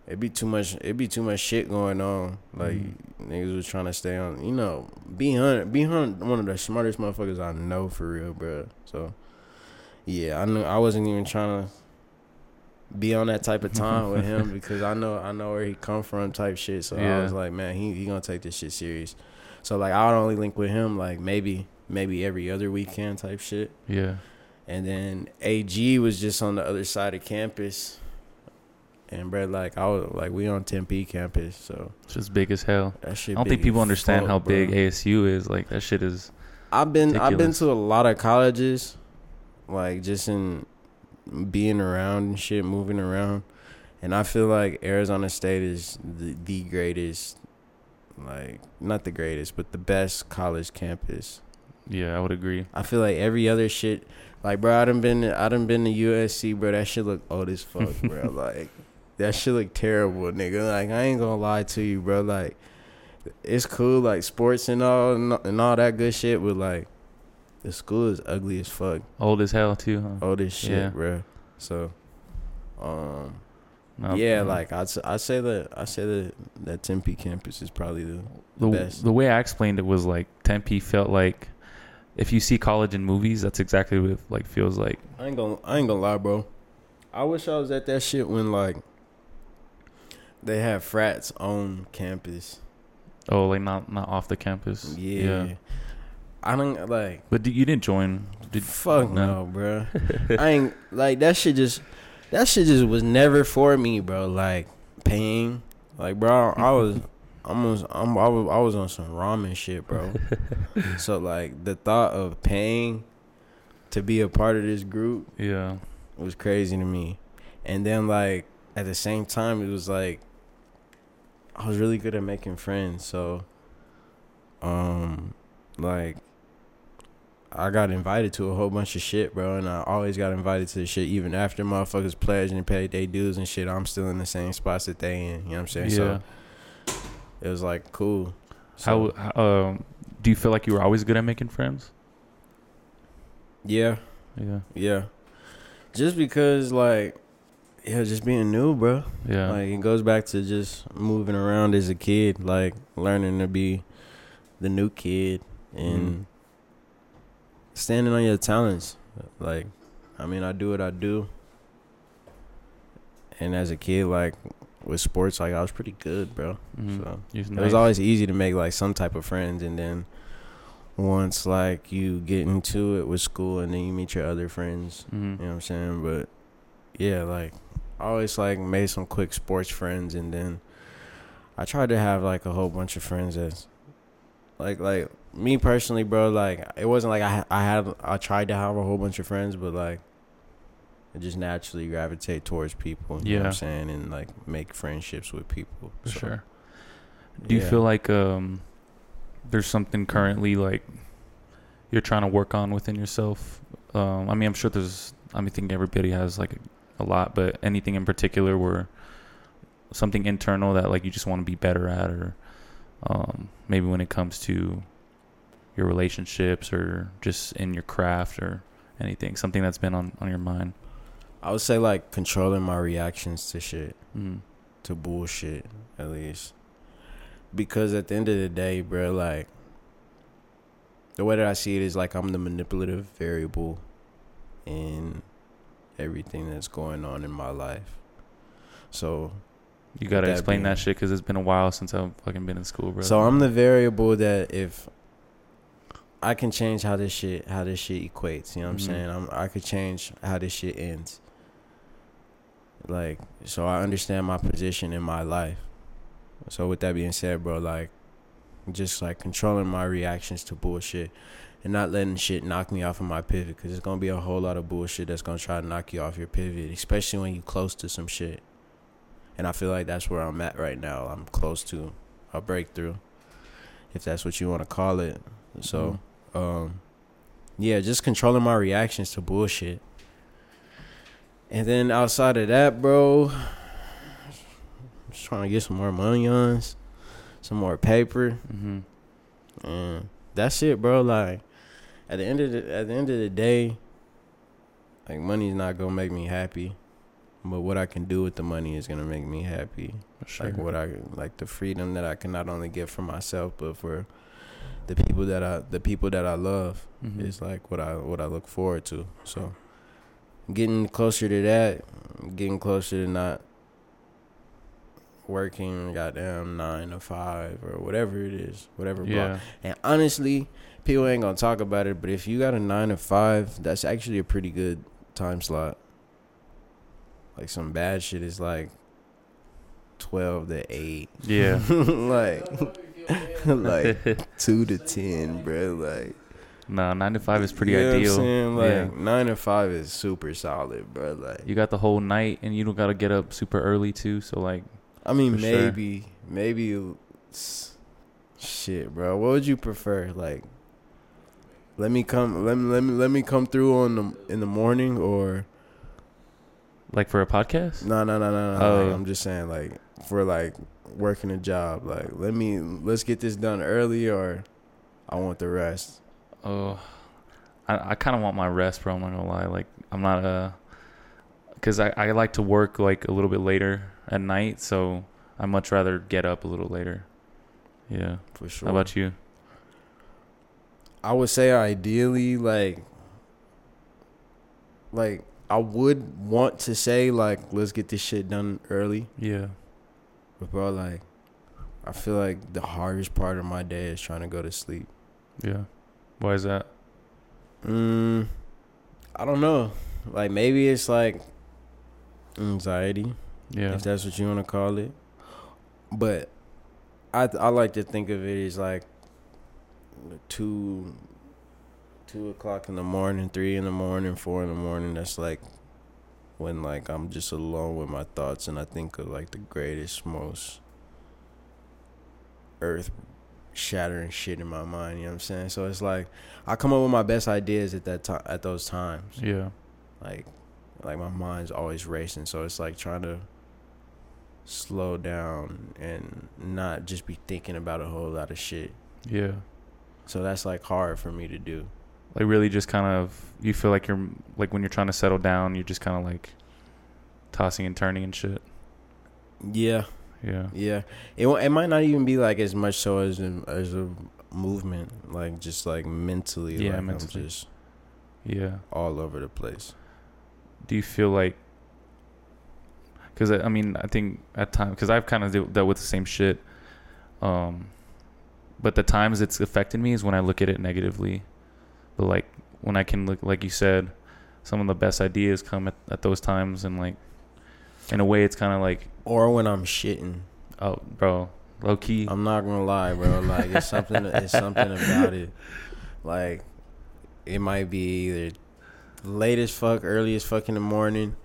[SPEAKER 2] it'd be too much it'd be too much shit going on. Like
[SPEAKER 1] Mhm.
[SPEAKER 2] niggas was trying to stay on you know, B Hunt B Hunt one of the smartest motherfuckers I know for real, bro. So yeah, I knew I wasn't even trying to be on that type of time with him because I know I know where he come from type shit. So I was like, man, he he gonna take this shit serious. So like I would only link with him like maybe maybe every other weekend type shit.
[SPEAKER 1] Yeah.
[SPEAKER 2] And then AG was just on the other side of campus. And bro, like I was like we on Tempe campus, so
[SPEAKER 1] It's just big as hell.
[SPEAKER 2] that
[SPEAKER 1] I don't think people understand
[SPEAKER 2] fuck,
[SPEAKER 1] how
[SPEAKER 2] bro.
[SPEAKER 1] big ASU is. Like that shit is.
[SPEAKER 2] I've been I've been to a lot of colleges, like just in being around and shit, moving around, and I feel like Arizona State is the, the greatest, like not the greatest, but the best college campus.
[SPEAKER 1] Yeah, I would agree.
[SPEAKER 2] I feel like every other shit, like bro, I done been I done been to USC, bro. That shit look old as fuck, bro. like that shit look terrible, nigga. Like I ain't gonna lie to you, bro. Like it's cool, like sports and all and, all that good shit, but like the school is ugly as fuck,
[SPEAKER 1] Old as hell too. Huh?
[SPEAKER 2] old as shit,
[SPEAKER 1] Yeah.
[SPEAKER 2] bro. So, um,
[SPEAKER 1] No,
[SPEAKER 2] yeah, like I'd s- I say that I say that that Tempe campus is probably the
[SPEAKER 1] the
[SPEAKER 2] best.
[SPEAKER 1] the way I explained it was like Tempe felt like if you see college in movies, that's exactly what it like feels like.
[SPEAKER 2] I ain't gonna I ain't gonna lie, bro. I wish I was at that shit when like they had frats on campus.
[SPEAKER 1] Oh, like not not off the campus.
[SPEAKER 2] Yeah. I don't like
[SPEAKER 1] But you didn't join. Did
[SPEAKER 2] fuck
[SPEAKER 1] no.
[SPEAKER 2] no, bro. I ain't like that shit just that shit just was never for me, bro. Like paying. Like bro, I was almost I'm I was, I was on some ramen shit, bro. so like the thought of paying to be a part of this group
[SPEAKER 1] Yeah.
[SPEAKER 2] was crazy to me. And then like at the same time it was like I was really good at making friends, so um like I got invited to a whole bunch of shit, bro, and I always got invited to the shit even after motherfuckers pledged and paid their dues and shit. I'm still in the same spots that they in, you know what I'm saying?
[SPEAKER 1] Yeah.
[SPEAKER 2] So it was like cool. So,
[SPEAKER 1] How, how um do you feel like you were always good at making friends?
[SPEAKER 2] yeah,
[SPEAKER 1] Yeah.
[SPEAKER 2] yeah. Just because, like, yeah, just being new, bro.
[SPEAKER 1] Yeah.
[SPEAKER 2] Like it goes back to just moving around as a kid, like learning to be the new kid and
[SPEAKER 1] Mhm.
[SPEAKER 2] standing on your talents. Like, I mean, I do what I do, and as a kid, like with sports, like I was pretty good, bro.
[SPEAKER 1] Mhm.
[SPEAKER 2] So it
[SPEAKER 1] nice.
[SPEAKER 2] was always easy to make like some type of friends, and then once like you get into it with school, and then you meet your other friends,
[SPEAKER 1] Mhm.
[SPEAKER 2] you know what I'm saying? But yeah, like I always like made some quick sports friends and then I tried to have like a whole bunch of friends that's like like me personally, bro, like it wasn't like I I had I tried to have a whole bunch of friends, but like I just naturally gravitate towards people, you know what
[SPEAKER 1] Yeah.
[SPEAKER 2] I'm saying, and like make friendships with people.
[SPEAKER 1] For
[SPEAKER 2] So,
[SPEAKER 1] sure. Do you feel like um, there's something currently like you're trying to work on within yourself? Um, I mean, I'm sure there's. I mean, I think everybody has like a lot, but anything in particular where something internal that like you just want to be better at, or um, maybe when it comes to your relationships or just in your craft or anything, something that's been on on your mind.
[SPEAKER 2] I would say like controlling my reactions to shit.
[SPEAKER 1] Mm.
[SPEAKER 2] to bullshit at least because at the end of the day bro like the way that i see it is like i'm the manipulative variable in everything that's going on in my life so
[SPEAKER 1] You gotta
[SPEAKER 2] That
[SPEAKER 1] explain
[SPEAKER 2] being-
[SPEAKER 1] that shit because it's been a while since I've fucking been in school, bro.
[SPEAKER 2] so i'm the variable that if i can change how this shit how this shit equates you know what i'm saying I'm, i could change how this shit ends like so i understand my position in my life. So with that being said bro like just like controlling my reactions to bullshit and not letting shit knock me off of my pivot because it's gonna be a whole lot of bullshit that's gonna try to knock you off your pivot especially when you close to some shit. And i feel like that's where i'm at right now. I'm close to a breakthrough if that's what you want to call it. So um yeah just controlling my reactions to bullshit and then outside of that bro just trying to get some more money on some more paper
[SPEAKER 1] hmm
[SPEAKER 2] and that's it bro like at the end of the at the end of the day like money's not gonna make me happy but what i can do with the money is gonna make me happy
[SPEAKER 1] sure.
[SPEAKER 2] like what I like the freedom that I can not only get for myself but for the people that I the people that I love
[SPEAKER 1] Mhm.
[SPEAKER 2] is like what I what I look forward to. So getting closer to that, getting closer to not working goddamn nine to five or whatever it is, whatever block. And honestly, people ain't gonna talk about it, but if you got a nine to five, that's actually a pretty good time slot. Like some bad shit is like twelve to eight.
[SPEAKER 1] Yeah.
[SPEAKER 2] like like two to ten, bro. Like
[SPEAKER 1] no, nine to five is pretty
[SPEAKER 2] you know
[SPEAKER 1] ideal.
[SPEAKER 2] Like
[SPEAKER 1] yeah.
[SPEAKER 2] nine to five is super solid, bro. Like
[SPEAKER 1] You got the whole night, and you don't gotta get up super early too. So like,
[SPEAKER 2] I mean,
[SPEAKER 1] For sure.
[SPEAKER 2] maybe maybe shit, bro. What would you prefer? Like let me come let me let me let me come through on the in the morning or
[SPEAKER 1] like for a podcast.
[SPEAKER 2] no no no no no.
[SPEAKER 1] Oh.
[SPEAKER 2] Like, I'm just saying like for like working a job. Like let me let's get this done early or I want the rest.
[SPEAKER 1] Oh, I I kind of want my rest, bro. I'm not gonna lie. Like I'm not uh, cause I I like to work like a little bit later at night, so I much rather get up a little later. Yeah.
[SPEAKER 2] For sure.
[SPEAKER 1] How about you?
[SPEAKER 2] I would say ideally like like I would want to say like let's get this shit done early.
[SPEAKER 1] Yeah.
[SPEAKER 2] But bro, like I feel like the hardest part of my day is trying to go to sleep.
[SPEAKER 1] Yeah. Why is that?
[SPEAKER 2] Mm I don't know. Like maybe it's like anxiety,
[SPEAKER 1] Yeah.
[SPEAKER 2] if that's what you want to call it. But I I like to think of it as like two two o'clock in the morning, three in the morning, four in the morning. That's like when like I'm just alone with my thoughts and I think of like the greatest, most earth shattering shit in my mind. You know what I'm saying? So it's like I come up with my best ideas at that time, at those times
[SPEAKER 1] Yeah.
[SPEAKER 2] like like my mind's always racing so it's like trying to slow down and not just be thinking about a whole lot of shit
[SPEAKER 1] Yeah.
[SPEAKER 2] so that's like hard for me to do
[SPEAKER 1] Like really, just kind of you feel like you're like when you're trying to settle down, you're just kind of like tossing and turning and shit.
[SPEAKER 2] Yeah,
[SPEAKER 1] Yeah.
[SPEAKER 2] yeah. It it might not even be like as much so as a, as a movement, like just like mentally.
[SPEAKER 1] Yeah,
[SPEAKER 2] like
[SPEAKER 1] mentally.
[SPEAKER 2] I'm just
[SPEAKER 1] Yeah.
[SPEAKER 2] all over the place.
[SPEAKER 1] do you feel like because I I mean I think at times because I've kind of dealt dealt with the same shit um but the times it's affected me is when I look at it negatively but like when I can look like you said some of the best ideas come at, at those times and like in a way it's kind of like
[SPEAKER 2] Or when I'm shitting.
[SPEAKER 1] oh bro low key
[SPEAKER 2] I'm not gonna lie, bro. Like it's something. It's something about it. Like it might be either late as fuck, early as fuck in the morning,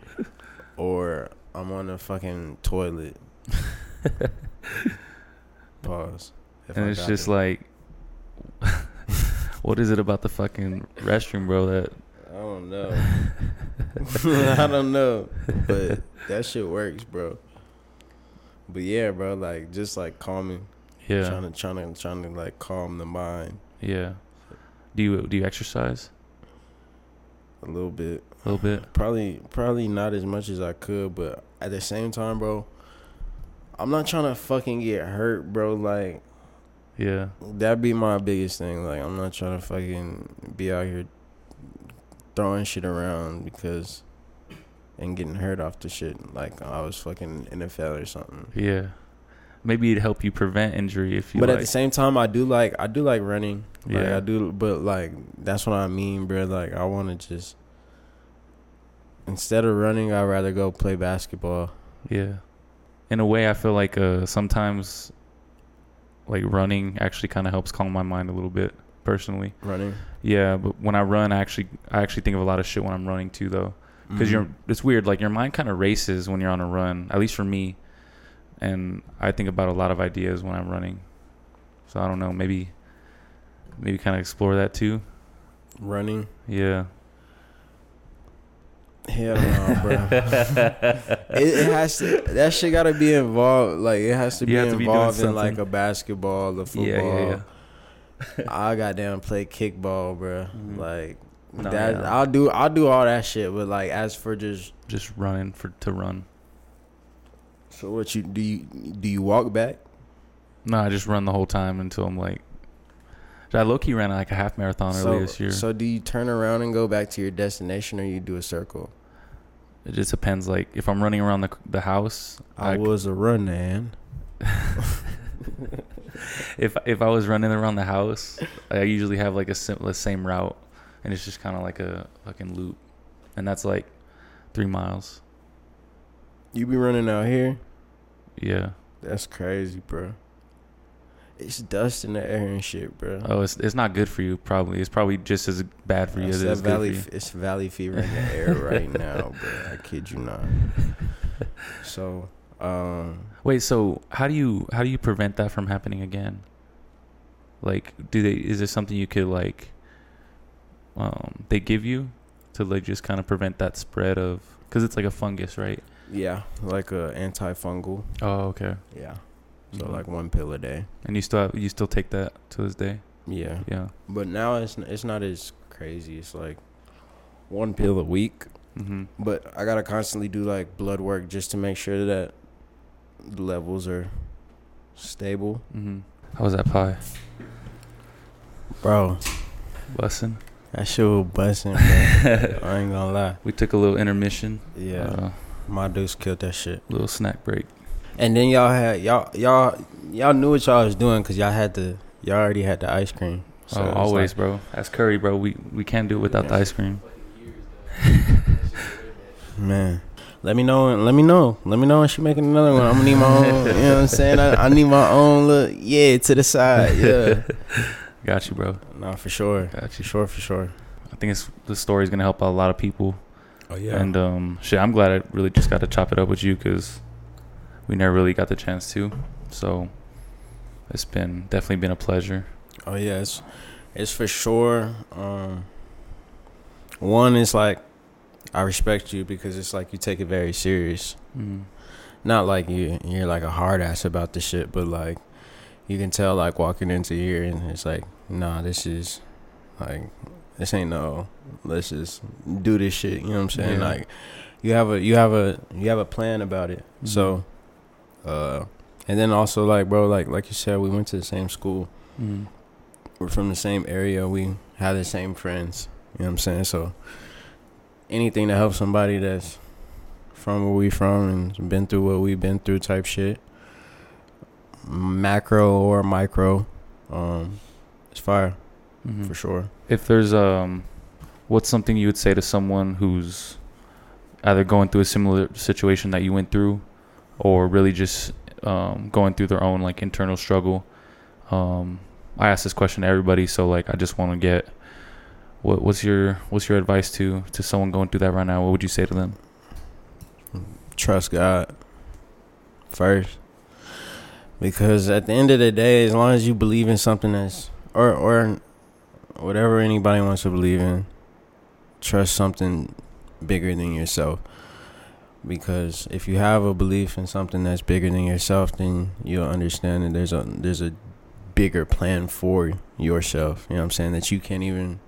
[SPEAKER 2] or I'm on the fucking toilet. Pause.
[SPEAKER 1] And
[SPEAKER 2] I
[SPEAKER 1] it's just
[SPEAKER 2] it.
[SPEAKER 1] like what is it about the fucking restroom bro that
[SPEAKER 2] I don't know. I don't know, but that shit works, bro. But yeah, bro. Like just like calming,
[SPEAKER 1] yeah
[SPEAKER 2] trying to trying to trying to like calm the mind
[SPEAKER 1] yeah do you do you exercise
[SPEAKER 2] a little bit.
[SPEAKER 1] a little bit
[SPEAKER 2] Probably probably not as much as I could, but at the same time, bro, I'm not trying to fucking get hurt, bro. Like
[SPEAKER 1] yeah
[SPEAKER 2] that'd be my biggest thing. Like I'm not trying to fucking be out here throwing shit around because and getting hurt off the shit. Like I was fucking NFL or something.
[SPEAKER 1] Yeah. Maybe it'd help you prevent injury if you
[SPEAKER 2] but
[SPEAKER 1] like.
[SPEAKER 2] at the same time, I do like I do like running. Like
[SPEAKER 1] Yeah.
[SPEAKER 2] I do, but like that's what I mean, bro. Like I want to just instead of running, I'd rather go play basketball.
[SPEAKER 1] yeah. In a way, I feel like uh, sometimes, like running actually kind of helps calm my mind a little bit. Personally,
[SPEAKER 2] Running
[SPEAKER 1] yeah. But when I run, I actually I actually think of a lot of shit when I'm running too, though. Because
[SPEAKER 2] Mhm.
[SPEAKER 1] you're it's weird. Like your mind kind of races when you're on a run. At least for me, and I think about a lot of ideas when I'm running. So I don't know. Maybe maybe kind of explore that too.
[SPEAKER 2] running.
[SPEAKER 1] Yeah.
[SPEAKER 2] Hell no, bro. it, it has to. That shit gotta be involved. Like it has to
[SPEAKER 1] You
[SPEAKER 2] be
[SPEAKER 1] have to be
[SPEAKER 2] involved in like a basketball, a football.
[SPEAKER 1] Yeah, yeah, yeah.
[SPEAKER 2] I goddamn play kickball, bro.
[SPEAKER 1] Mhm.
[SPEAKER 2] Like
[SPEAKER 1] No,
[SPEAKER 2] that.
[SPEAKER 1] yeah.
[SPEAKER 2] I'll do. I'll do all that shit. But like, as for just
[SPEAKER 1] Just running for to run.
[SPEAKER 2] so, what you do? You do you walk back?
[SPEAKER 1] No, I just run the whole time until I'm like. I low key ran like a half marathon
[SPEAKER 2] so,
[SPEAKER 1] earlier this year.
[SPEAKER 2] so do you turn around and go back to your destination, or you do a circle?
[SPEAKER 1] it just depends. Like if I'm running around the the house,
[SPEAKER 2] I
[SPEAKER 1] I-
[SPEAKER 2] was a run man.
[SPEAKER 1] if if I was running around the house, I usually have like a sim- the same route, and it's just kind of like a fucking loop, and that's like three miles.
[SPEAKER 2] You be running out here?
[SPEAKER 1] Yeah.
[SPEAKER 2] That's crazy, bro. It's dust in the air and shit, bro.
[SPEAKER 1] Oh, it's it's not good for you. Probably it's probably just as bad for you
[SPEAKER 2] It's
[SPEAKER 1] as it
[SPEAKER 2] that
[SPEAKER 1] is good
[SPEAKER 2] valley.
[SPEAKER 1] for you.
[SPEAKER 2] It's valley fever in the air right now, bro. I kid you not. So, um,
[SPEAKER 1] Wait, so how do you how do you prevent that from happening again? Like, do they is there something you could like um they give you to like just kind of prevent that spread of cuz it's like a fungus, right?
[SPEAKER 2] yeah, like a antifungal.
[SPEAKER 1] Oh, okay.
[SPEAKER 2] Yeah. So
[SPEAKER 1] Mhm.
[SPEAKER 2] like one pill a day.
[SPEAKER 1] And you still have, you still take that to this day?
[SPEAKER 2] Yeah.
[SPEAKER 1] Yeah.
[SPEAKER 2] But now it's it's not as crazy. It's like one pill a week.
[SPEAKER 1] Mhm.
[SPEAKER 2] But I gotta constantly do like blood work just to make sure that the levels are stable.
[SPEAKER 1] Mhm. How was that pie?
[SPEAKER 2] Bro,
[SPEAKER 1] Bussin'.
[SPEAKER 2] That shit was busting, bro. I ain't gonna lie.
[SPEAKER 1] We took a little intermission.
[SPEAKER 2] Yeah,
[SPEAKER 1] Uh,
[SPEAKER 2] my dudes killed that shit.
[SPEAKER 1] little snack break.
[SPEAKER 2] And then y'all had y'all y'all y'all knew what y'all was doing because y'all had the y'all already had the ice cream. So
[SPEAKER 1] oh, always,
[SPEAKER 2] like-
[SPEAKER 1] bro. That's curry, bro. We we can't do it without the ice cream.
[SPEAKER 2] man. Let me know. Let me know. Let me know when she making another one. I'm gonna need my own. You know what I'm saying? I, I need my own look. Yeah, to the side. Yeah.
[SPEAKER 1] Got you, bro.
[SPEAKER 2] no, for sure.
[SPEAKER 1] Got
[SPEAKER 2] For
[SPEAKER 1] you.
[SPEAKER 2] sure. For sure.
[SPEAKER 1] I think it's the story's gonna help out a lot of people.
[SPEAKER 2] Oh yeah.
[SPEAKER 1] And um, shit, I'm glad I really just got to chop it up with you because we never really got the chance to. So it's been definitely been a pleasure.
[SPEAKER 2] Oh yeah, it's it's for sure. Um, one is like I respect you because it's like you take it very serious.
[SPEAKER 1] Mm.
[SPEAKER 2] Not like you you're like a hard ass about the shit, but like you can tell like walking into here and it's like nah, this is like this ain't no let's just do this shit. You know what I'm saying?
[SPEAKER 1] Yeah.
[SPEAKER 2] Like you have a you have a you have a plan about it.
[SPEAKER 1] Mhm.
[SPEAKER 2] So, uh, and then also like bro, like like you said, we went to the same school.
[SPEAKER 1] Mm.
[SPEAKER 2] We're from the same area. We have the same friends. You know what I'm saying? So anything to help somebody that's from where we from and been through what we've been through type shit. Macro or micro. Um it's fire
[SPEAKER 1] Mhm.
[SPEAKER 2] for sure.
[SPEAKER 1] if there's um what's something you would say to someone who's either going through a similar situation that you went through or really just um going through their own like internal struggle um i ask this question to everybody so like i just want to get what what's your what's your advice to to someone going through that right now what would you say to them
[SPEAKER 2] trust God first. Because at the end of the day, as long as you believe in something that's or or whatever anybody wants to believe in, trust something bigger than yourself. Because if you have a belief in something that's bigger than yourself, then you'll understand that there's a there's a bigger plan for yourself. You know what I'm saying? That you can't even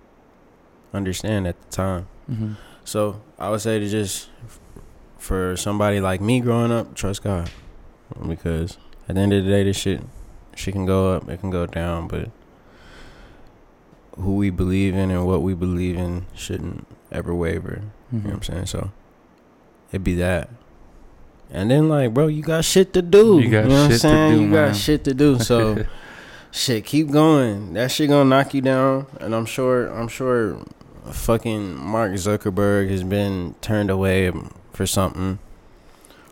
[SPEAKER 2] understand at the time.
[SPEAKER 1] mm-hmm.
[SPEAKER 2] So I would say to just for somebody like me growing up, trust God, because at the end of the day, this shit, shit can go up, it can go down, but who we believe in and what we believe in shouldn't ever waver. You know what mm-hmm. I'm saying? So it'd be that. And then like, bro, you got shit to do.
[SPEAKER 1] You got
[SPEAKER 2] know what I'm
[SPEAKER 1] shit to
[SPEAKER 2] saying?
[SPEAKER 1] do,
[SPEAKER 2] You
[SPEAKER 1] man.
[SPEAKER 2] got shit to do. So shit, keep going. That shit gonna knock you down. And I'm sure I'm sure fucking Mark Zuckerberg has been turned away for something.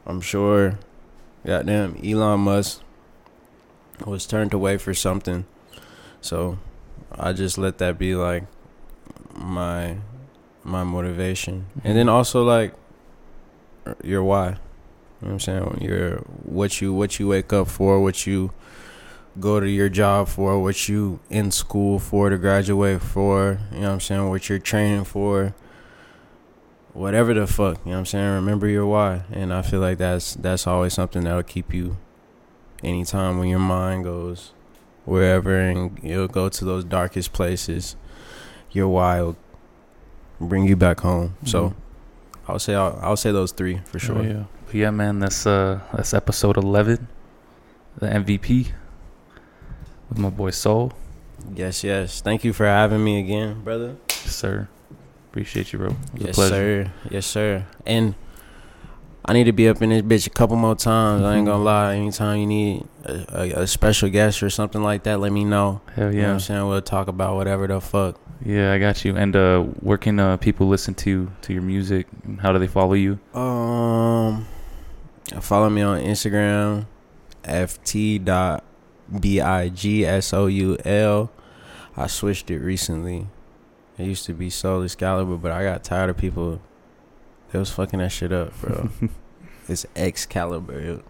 [SPEAKER 2] I'm sure goddamn Elon Musk was turned away for something. So I just let that be like my my motivation. And then mm-hmm. also like your why. You know what I'm saying? Your what you what you wake up for, what you go to your job for, what you in school for to graduate for, you know what I'm saying, what you're training for. Whatever the fuck, you know what I'm saying? Remember your why. And I feel like that's that's always something that'll keep you anytime when your mind goes wherever and you'll go to those darkest places, your why will bring you back home. So
[SPEAKER 1] Mhm.
[SPEAKER 2] I'll say I'll, I'll say those three for sure.
[SPEAKER 1] Oh, yeah. But yeah, man, that's uh that's episode eleven, the MVP with my boy Soul.
[SPEAKER 2] Yes, yes. Thank you for having me again, brother.
[SPEAKER 1] Yes, sir. Appreciate you, bro. It was
[SPEAKER 2] yes,
[SPEAKER 1] a pleasure.
[SPEAKER 2] sir. Yes, sir. And I need to be up in this bitch a couple more times. I ain't gonna lie. Anytime you need a, a, a special guest or something like that, let me know.
[SPEAKER 1] Hell
[SPEAKER 2] You know what
[SPEAKER 1] yeah.
[SPEAKER 2] I'm saying? We'll talk about whatever the fuck.
[SPEAKER 1] Yeah, I got you. And uh, where can uh, people listen to to your music? How do they follow you?
[SPEAKER 2] Um, follow me on Instagram, ft dot b i g s o u l. I switched it recently. It used to be Soul Excalibur, but I got tired of people. They was fucking that shit up, bro. it's Excalibur.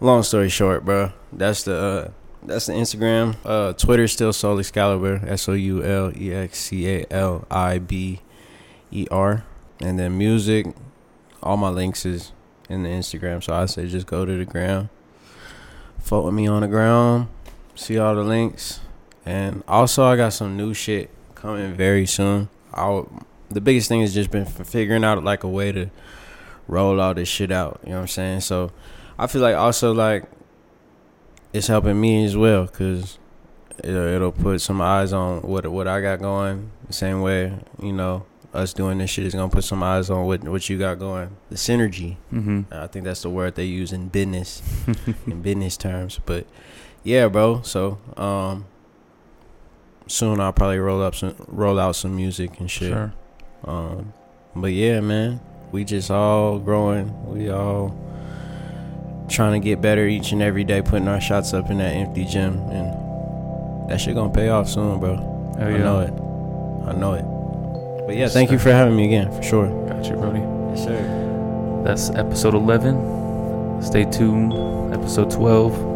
[SPEAKER 2] Long story short, bro. That's the uh, that's the Instagram. Uh, Twitter still Soul Excalibur. S O U L E X C A L I B E R. And then music, all my links is in the Instagram. So I say just go to the ground. Fuck with me on the ground. See all the links. And also I got some new shit coming very soon. I'll the biggest thing has just been figuring out like a way to roll all this shit out. You know what I'm saying? So I feel like also like it's helping me as well because it'll, it'll put some eyes on what what I got going. The same way you know us doing this shit is gonna put some eyes on what what you got going. The synergy.
[SPEAKER 1] Mm-hmm.
[SPEAKER 2] I think that's the word they use in business in business terms. But yeah, bro. So um, soon I'll probably roll up some roll out some music and shit.
[SPEAKER 1] Sure.
[SPEAKER 2] Um, but yeah, man, we just all growing. We all trying to get better each and every day, putting our shots up in that empty gym, and that shit gonna pay off soon, bro.
[SPEAKER 1] Hell
[SPEAKER 2] I
[SPEAKER 1] yeah.
[SPEAKER 2] know it. I know it. But yeah,
[SPEAKER 1] Yes,
[SPEAKER 2] thank you for having me again, for sure.
[SPEAKER 1] Got you, Brody.
[SPEAKER 2] Yes, sir.
[SPEAKER 1] That's episode 11. Stay tuned. Episode 12.